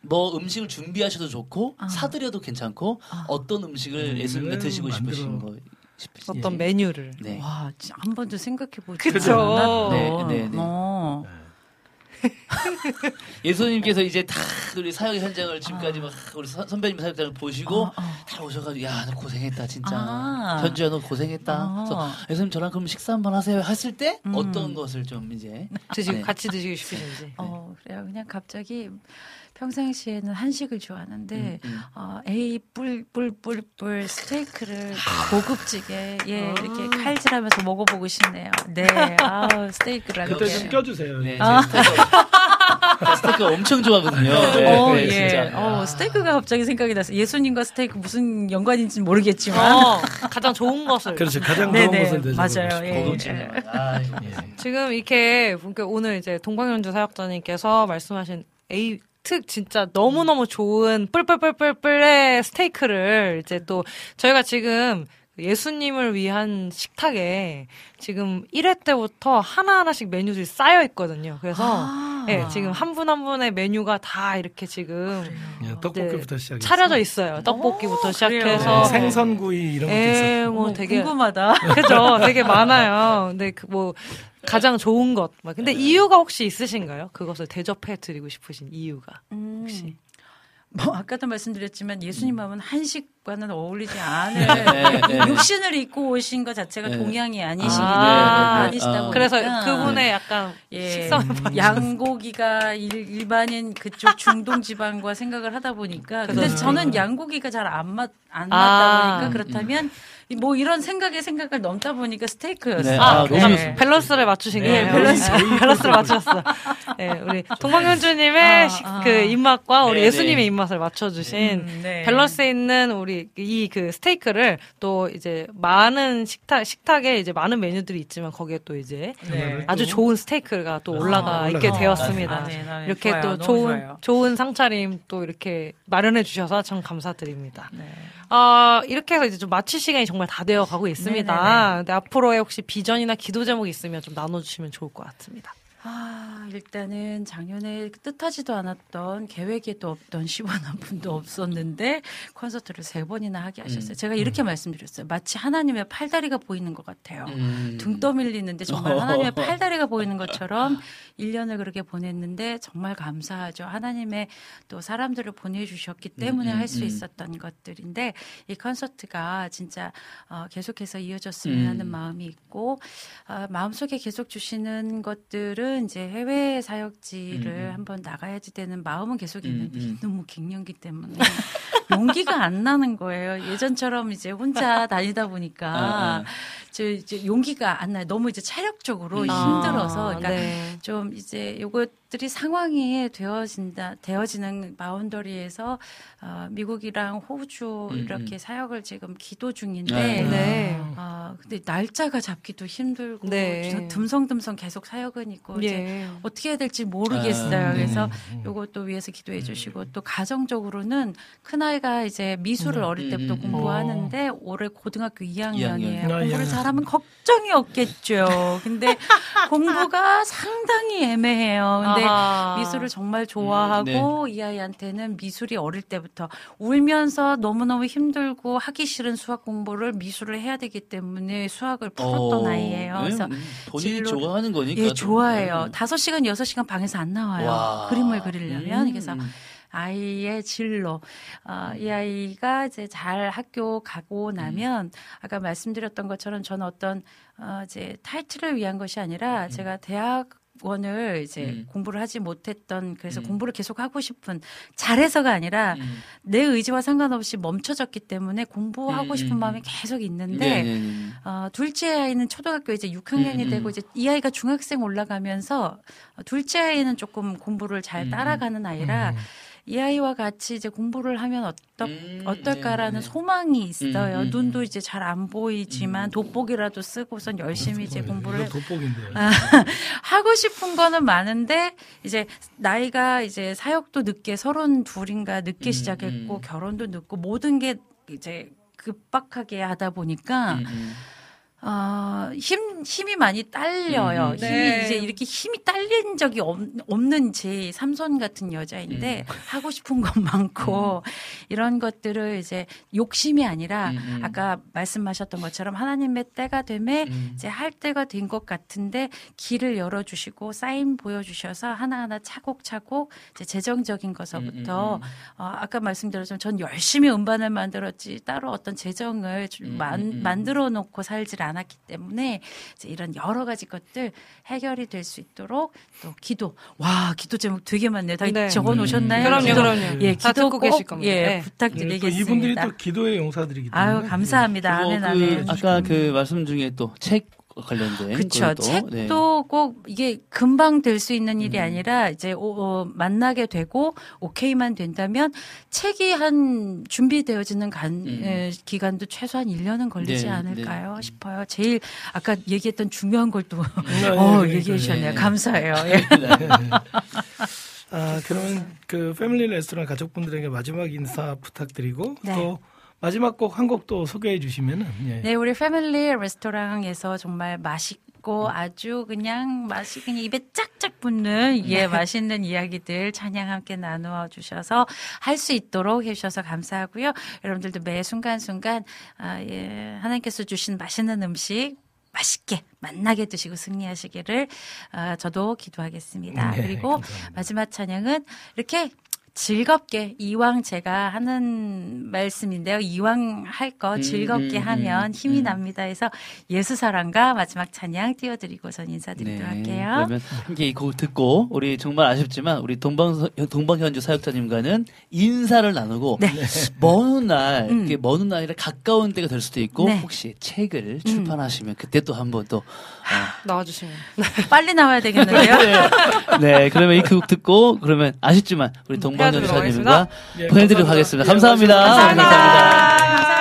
뭐 음식을 준비하셔도 좋고 아. 사드려도 괜찮고 아. 어떤 음식을 음, 예수님과 드시고 만들어. 싶으신 거 싶으신지 어떤 메뉴를. 네. 와, 진짜 한 번도 생각해 보지 그쵸. 않았던. 네, 네, 네. 어. 예수님께서 이제 다 우리 사역 현장을 지금까지 막 우리 선- 선배님 사역장을 보시고 어, 어. 다 오셔가지고 야 너 고생했다 진짜 아. 현주야 너 고생했다 아. 그래서 예수님 저랑 그럼 식사 한번 하세요 했을 때 음. 어떤 것을 좀 이제 드시고 네. 같이 드시고 싶으신지. 어, 그래요. 그냥 갑자기 평상시에는 한식을 좋아하는데 음, 음. 어, 에이 뿔뿔뿔뿔 스테이크를 고급지게 예 아. 이렇게 칼질하면서 먹어보고 싶네요. 네, 아우 스테이크라는 그때 게. 좀 껴주세요. 네, 아. 제 스테이크 엄청 좋아하거든요 네, 어, 네, 예. 진짜 어, 스테이크가 갑자기 생각이 났어요. 예수님과 스테이크 무슨 연관인지 는 모르겠지만. 어, 가장 좋은 것을. 그렇죠. 가장 좋은 네네, 것을 맞아요. 예. 고급지네요 아이고. 지금 이렇게 그러니까 오늘 이제 동방현주 사역자님께서 말씀하신 에이 특 진짜 너무너무 좋은 뿔뿔뿔뿔뿔의 스테이크를 이제 또 저희가 지금 예수님을 위한 식탁에 지금 1회 때부터 하나하나씩 메뉴들이 쌓여 있거든요. 그래서 아, 아. 네, 지금 한 분 한 분의 메뉴가 다 이렇게 지금 예, 떡볶이부터 시작해서 차려져 있어요. 떡볶이부터 오, 시작해서 네, 생선구이 이런 것도 예, 있어요. 뭐 되게 궁금하다. 그죠. 되게 많아요. 근데 그 뭐 가장 좋은 것. 막 근데 이유가 혹시 있으신가요? 그것을 대접해 드리고 싶으신 이유가 음, 혹시? 뭐 아까도 말씀드렸지만 예수님 마음은 한식과는 어울리지 않을 네, 네. 육신을 입고 오신 것 자체가 네. 동양이 아니시기 아, 때문에 네, 아니시다 네. 보니까 그래서 그분의 약간 예, 식성에 양고기가 일, 일반인 그쪽 중동 지방과 생각을 하다 보니까 근데 그렇죠. 저는 양고기가 잘 안 맞안 맞다 아. 보니까 그렇다면 이 뭐 이런 생각의 생각을 넘다 보니까 스테이크였어요. 네, 아, 아, 약간 좋습니다. 밸런스를 맞추신 네, 거예요. 밸런스. 네, 밸런스를 맞추셨어. 네, 우리 동방현주님의 아, 식- 아. 그 입맛과 우리 네, 예수님의 네. 입맛을 맞춰주신 음, 네. 밸런스 있는 우리 이 그 스테이크를 또 이제 많은 식탁 식탁에 이제 많은 메뉴들이 있지만 거기에 또 이제 네. 아주 좋은 스테이크가 또 올라가 아, 있게 올라가. 되었습니다. 아, 네, 네, 이렇게 좋아요. 또 좋은 좋아요. 좋은 상차림 또 이렇게 마련해 주셔서 참 감사드립니다. 네. 아, 이렇게 해서 이제 좀 마칠 시간이 정말 다 되어 가고 있습니다. 네네네. 근데 앞으로의 혹시 비전이나 기도 제목이 있으면 좀 나눠주시면 좋을 것 같습니다. 아, 일단은 작년에 뜻하지도 않았던 계획에도 없던 10원 한 푼도 없었는데 콘서트를 세 번이나 하게 하셨어요. 제가 이렇게 말씀드렸어요. 마치 하나님의 팔다리가 보이는 것 같아요. 음. 등 떠밀리는데 정말 어. 하나님의 팔다리가 보이는 것처럼 1년을 그렇게 보냈는데 정말 감사하죠. 하나님의 또 사람들을 보내주셨기 때문에 음, 할수 음. 있었던 것들인데 이 콘서트가 진짜 어, 계속해서 이어졌으면 음. 하는 마음이 있고 어, 마음속에 계속 주시는 것들은 이제 해외 사역지를 음, 음. 한번 나가야지 되는 마음은 계속 음, 있는데 음. 너무 갱년기 때문에 용기가 안 나는 거예요. 예전처럼 이제 혼자 다니다 보니까 아, 아. 저 이제 용기가 안 나요. 너무 이제 체력적으로 음. 힘들어서 아, 그러니까 네. 좀 이제 요 것들이 상황이 되어진다 되어지는 바운더리에서 어, 미국이랑 호주 음, 이렇게 음. 사역을 지금 기도 중인데 네. 네. 아 근데 날짜가 잡기도 힘들고 네. 저 듬성듬성 계속 사역은 있고 이제 예. 어떻게 해야 될지 모르겠어요. 아, 그래서 음. 요것도 위해서 기도해 주시고 또 가정적으로는 큰 아이가 이제 미술을 음. 어릴 때부터 음, 음, 음. 공부하는데 올해 고등학교 2학년이에요. 이학년. 아, 공부를 예. 잘하면 걱정이 없겠죠. 근데 공부가 상당히 애매해요. 근데 아 하. 미술을 정말 좋아하고 음, 이 아이한테는 미술이 어릴 때부터 울면서 너무너무 힘들고 하기 싫은 수학 공부를 미술을 해야 되기 때문에 수학을 풀었던 어, 아이예요. 네, 그래서 음, 본인이 진로를- 좋아하는 거니까. 예, 또. 좋아해요. 네. 다섯 시간 여섯 시간 방에서 안 나와요. 와. 그림을 그리려면. 음. 그래서 아이의 진로. 어, 이 아이가 이제 잘 학교 가고 나면 아까 말씀드렸던 것처럼 저는 어떤 어, 이제 타이틀을 위한 것이 아니라 제가 대학 원을 이제 음. 공부를 하지 못했던 그래서 음. 공부를 계속 하고 싶은 잘해서가 아니라 음. 내 의지와 상관없이 멈춰졌기 때문에 공부하고 음, 싶은 음, 마음이 음. 계속 있는데 네, 네, 네. 어, 둘째 아이는 초등학교 이제 6학년이 음, 음. 되고 이제 이 아이가 중학생 올라가면서 어, 둘째 아이는 조금 공부를 잘 음, 따라가는 아이라 음. 이 아이와 같이 이제 공부를 하면 어떠, 음, 어떨까라는 네, 네. 소망이 있어요. 음, 음, 눈도 음. 이제 잘 안 보이지만 음. 돋보기라도 쓰고선 열심히 이제 공부를 이거 돋보기인데요. 아, 하고 싶은 거는 많은데 이제 나이가 이제 사역도 늦게 서른 둘인가 늦게 음, 시작했고 음. 결혼도 늦고 모든 게 이제 급박하게 하다 보니까 음, 음. 어, 힘, 힘이 많이 딸려요. 음, 음. 힘이 네. 이제 이렇게 힘이 딸린 적이 없, 없는 제 삼손 같은 여자인데 음. 하고 싶은 건 많고 이런 것들을 이제 욕심이 아니라 음, 음. 아까 말씀하셨던 것처럼 하나님의 때가 되매 음. 이제 할 때가 된 것 같은데 길을 열어주시고 사인 보여주셔서 하나하나 차곡차곡 이제 재정적인 것서부터 음, 음, 어, 아까 말씀드렸지만 전 열심히 음반을 만들었지 따로 어떤 재정을 좀 음, 만, 음, 음. 만들어 놓고 살질 않 았기 때문에 이제 이런 여러 가지 것들 해결이 될 수 있도록 또 기도 와 기도 제목 되게 많네요. 다 네. 적어 놓으셨나요? 그럼요, 기도, 그럼요. 예, 다 기도 꼭, 계실 겁니다. 예, 네. 또 부탁드리겠습니다. 이분들이 또 기도의 용사들이기 때문에. 아유 감사합니다. 그리고 아멘 그 아멘. 아까 그 말씀 중에 또 책 관련된 그렇죠. 책도 네. 꼭 이게 금방 될 수 있는 일이 음. 아니라 이제 오- 어, 만나게 되고 오케이만 된다면 책이 한 준비되어지는 간, 음. 에, 기간도 최소한 1년은 걸리지 네, 않을까요 싶어요. 제일 아까 얘기했던 중요한 걸또 네, 어, 그러니까요. 얘기해 주셨네요. 네. 감사해요. 예. 아, 그러면 그 패밀리 레스토랑 가족분들에게 마지막 인사 부탁드리고 네. 또 마지막 곡 한 곡 또 소개해 주시면은 예. 네, 우리 패밀리 레스토랑에서 정말 맛있 깊고 아주 그냥 맛이 그냥 입에 짝짝 붙는 예 맛있는 이야기들 찬양 함께 나누어 주셔서 할 수 있도록 해주셔서 감사하고요. 여러분들도 매 순간 순간 아, 예, 하나님께서 주신 맛있는 음식 맛있게 만나게 드시고 승리하시기를 아, 저도 기도하겠습니다. 네, 그리고 감사합니다. 마지막 찬양은 이렇게 즐겁게 이왕 제가 하는 말씀인데요. 이왕 할거 음, 즐겁게 음, 하면 음, 힘이 음. 납니다. 해서 예수 사랑과 마지막 찬양 띄워드리고 전 인사드리도록 할게요. 네, 그러면 함께 이곡 듣고 우리 정말 아쉽지만 우리 동방 동방현주 사역자님과는 인사를 나누고 먼 날, 네. 음. 이렇게 먼 날에 가까운 때가 될 수도 있고 네. 혹시 책을 출판하시면 그때 또 한번 또 어, 나와주시면. 빨리 나와야 되겠는데요. 네, 그러면 이 곡 듣고 그러면 아쉽지만 우리 동방현주 헤어지도록 사님과 예, 보내드리도록 감사합니다. 하겠습니다. 예, 감사합니다. 감사합니다. 감사합니다.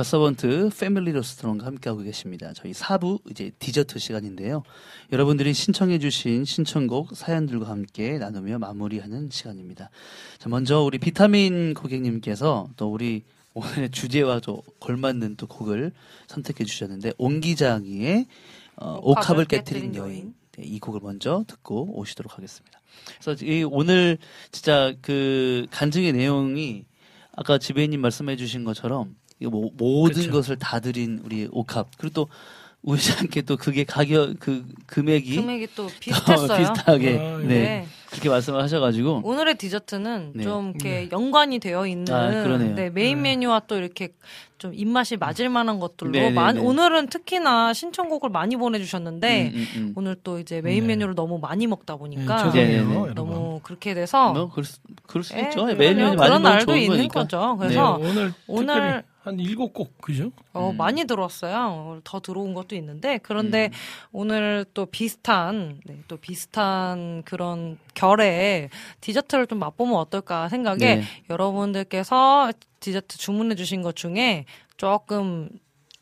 네, 가서번트 패밀리 레스토랑과 함께하고 계십니다. 저희 4부 이제 디저트 시간인데요. 여러분들이 신청해주신 신청곡 사연들과 함께 나누며 마무리하는 시간입니다. 자, 먼저 우리 비타민 고객님께서 또 우리 오늘의 주제와 또 걸맞는 또 곡을 선택해 주셨는데 옹기장이의 어, 옥합을 깨뜨린 여인 네, 이 곡을 먼저 듣고 오시도록 하겠습니다. 그래서 이 오늘 진짜 그 간증의 내용이 아까 지배인님 말씀해 주신 것처럼 이거 뭐 모든 그쵸. 것을 다 드린 우리 옥합 그리고 또 우연치 않게 또 그게 가격 그 금액이 금액이 또 비슷했어요. 비슷하게 아, 네. 네. 그렇게 말씀을 하셔가지고 오늘의 디저트는 네. 좀 이렇게 연관이 되어 있는 아. 네, 메인 메뉴와 또 이렇게 좀 입맛이 맞을 만한 것들로 네, 네, 많- 네. 오늘은 특히나 신청곡을 많이 보내주셨는데 음, 음, 음. 오늘 또 이제 메인 네. 메뉴를 너무 많이 먹다 보니까 네, 네, 네. 너무 그렇게 돼서 뭐 그럴 수, 그럴 수 예, 있죠. 그럼요. 매일 매일 많이 그런 날도 있는 거니까. 거죠. 네, 그래서 오늘 오늘- 특별히 한 일곱 곡 그죠? 어, 음. 많이 들어왔어요. 더 들어온 것도 있는데 그런데 음. 오늘 또 비슷한 네, 또 비슷한 그런 결의 디저트를 좀 맛보면 어떨까 생각에 네. 여러분들께서 디저트 주문해 주신 것 중에 조금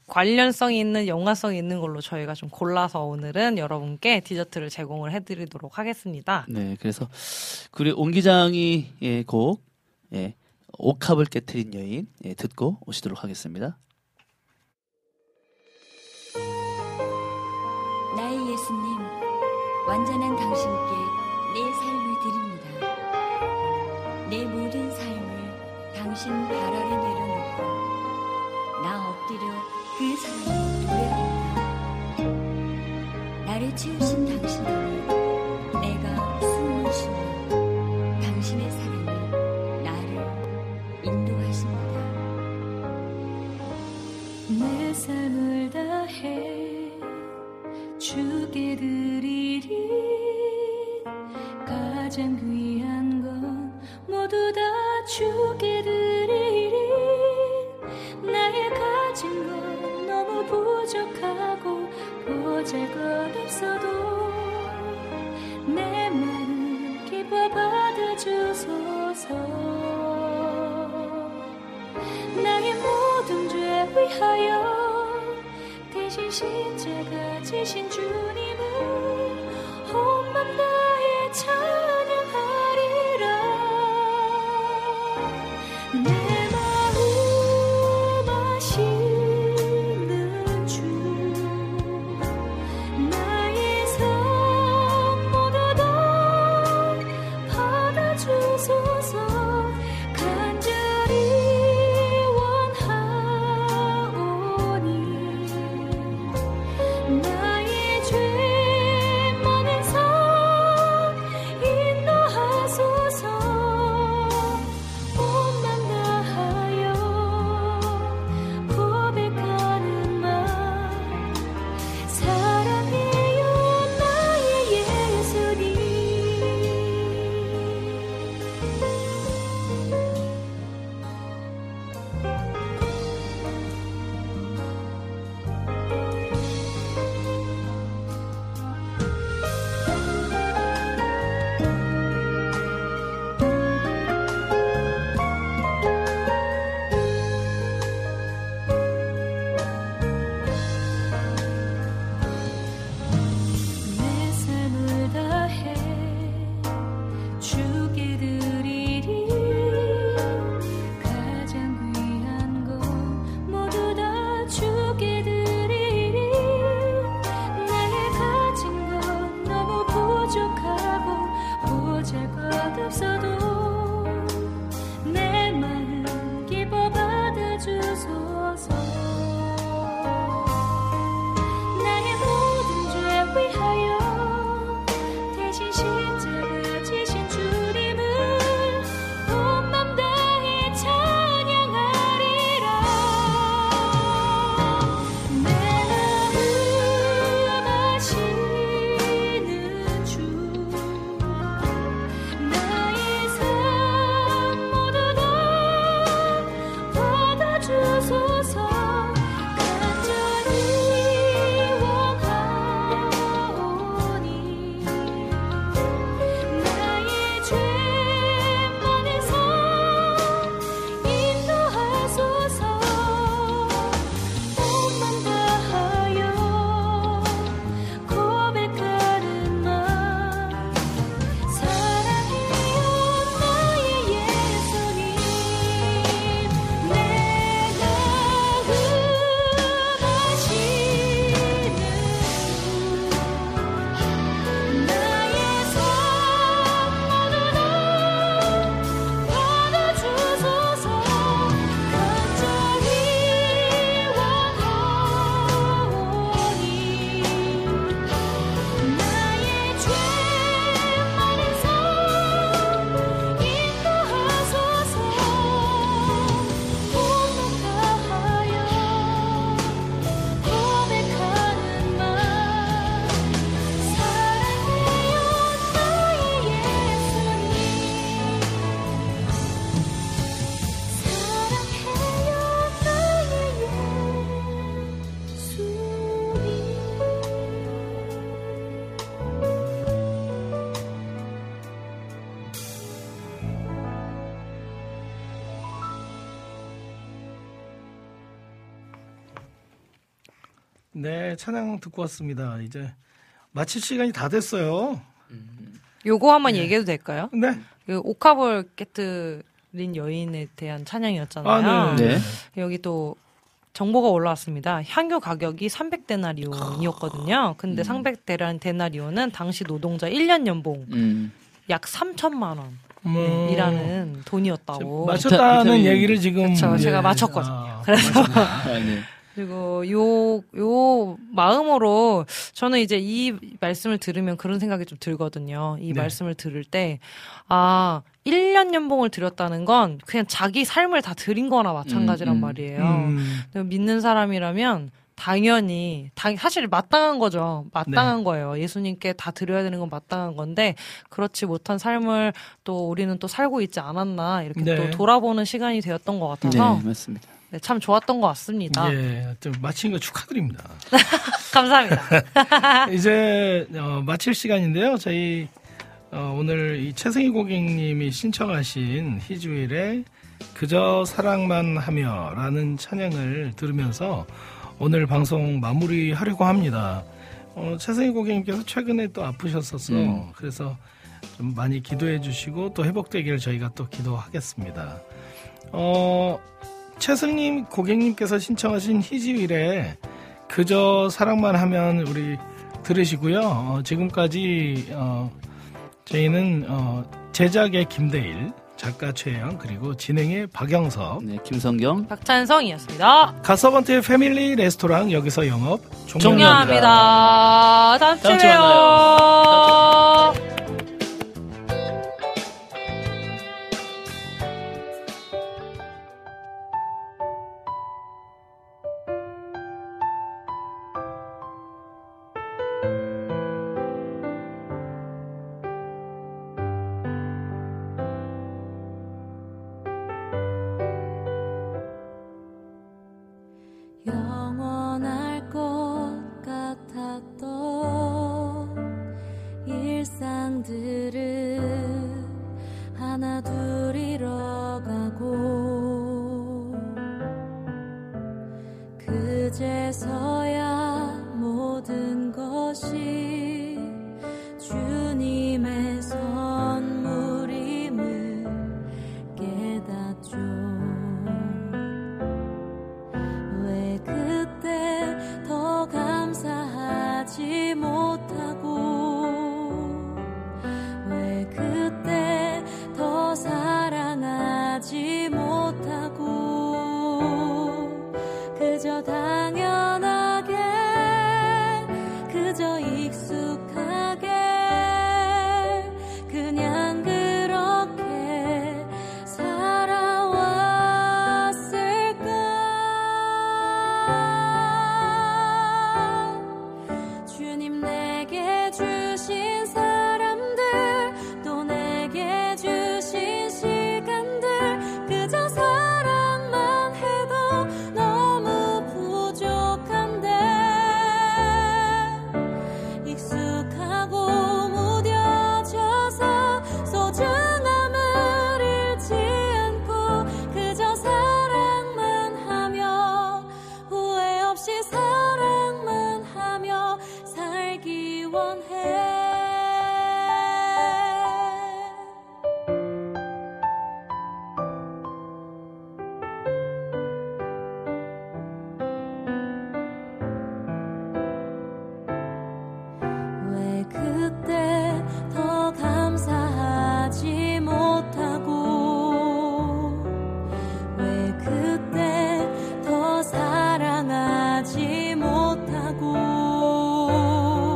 관련성이 있는 연관성이 있는 걸로 저희가 좀 골라서 오늘은 여러분께 디저트를 제공을 해드리도록 하겠습니다. 네, 그래서 그리고 온 기장이 예, 곡 예, 옥합을 깨트린 여인 예, 듣고 오시도록 하겠습니다. 나의 예수님, 완전한 당신께 내 삶을 드립니다. 내 모든 삶을 당신 발 아래 내려놓고 나 엎드려 그 사랑을 노래합니다. 나를 채우신 당신 안 다해 주께 드리리. 가장 귀한 건 모두 다 주께 드리리. 나의 가진 건 너무 부족하고 보잘 것 없어도 내 마음 기뻐 받아주소서. 나의 모든 죄 위하여 대신 십자가 지신 주님을 온맘 다해 찬 네, 찬양 듣고 왔습니다. 이제 마칠 시간이 다 됐어요. 요거 한번 얘기해도 될까요? 네. 그 오카볼 깨뜨린 여인에 대한 찬양이었잖아요. 아, 네. 네. 여기 또 정보가 올라왔습니다. 향교 가격이 300데나리온이었거든요. 근데 300데나리온은 당시 노동자 1년 연봉 음. 약 3천만 음, 원이라는 돈이었다고. 맞췄다는. 얘기를 지금 그쵸, 예, 제가 맞췄거든요. 아, 그래서 아, 네. 그리고 요, 요 마음으로 저는 이제 이 말씀을 들으면 그런 생각이 좀 들거든요. 이 네. 말씀을 들을 때, 아, 1년 연봉을 드렸다는 건 그냥 자기 삶을 다 드린 거나 마찬가지란 음, 음. 말이에요. 음, 믿는 사람이라면 당연히 당, 사실 마땅한 거죠. 마땅한 거예요. 예수님께 다 드려야 되는 건 마땅한 건데 그렇지 못한 삶을 또 우리는 또 살고 있지 않았나 이렇게 네. 또 돌아보는 시간이 되었던 것 같아서 네, 맞습니다. 네, 참 좋았던 것 같습니다. 예, 좀 마친 거 축하드립니다. 감사합니다. 이제 어, 마칠 시간인데요. 저희 어, 오늘 이 최승희 고객님이 신청하신 희주일의 그저 사랑만 하며라는 찬양을 들으면서 오늘 방송 마무리하려고 합니다. 어, 최승희 고객님께서 최근에 또 아프셨었어. 음. 그래서 좀 많이 기도해 주시고 또 회복되기를 저희가 또 기도하겠습니다. 어, 최승님 고객님께서 신청하신 희지일의 그저 사랑만 하면 우리 들으시고요. 어, 지금까지 어, 저희는 어, 제작의 김대일, 작가 최영 그리고 진행의 박영석, 네, 김성경. 박찬성이었습니다. 가서번트의 패밀리 레스토랑 여기서 영업 종료. 종료합니다. 다음 주에 다음 주에 봬요.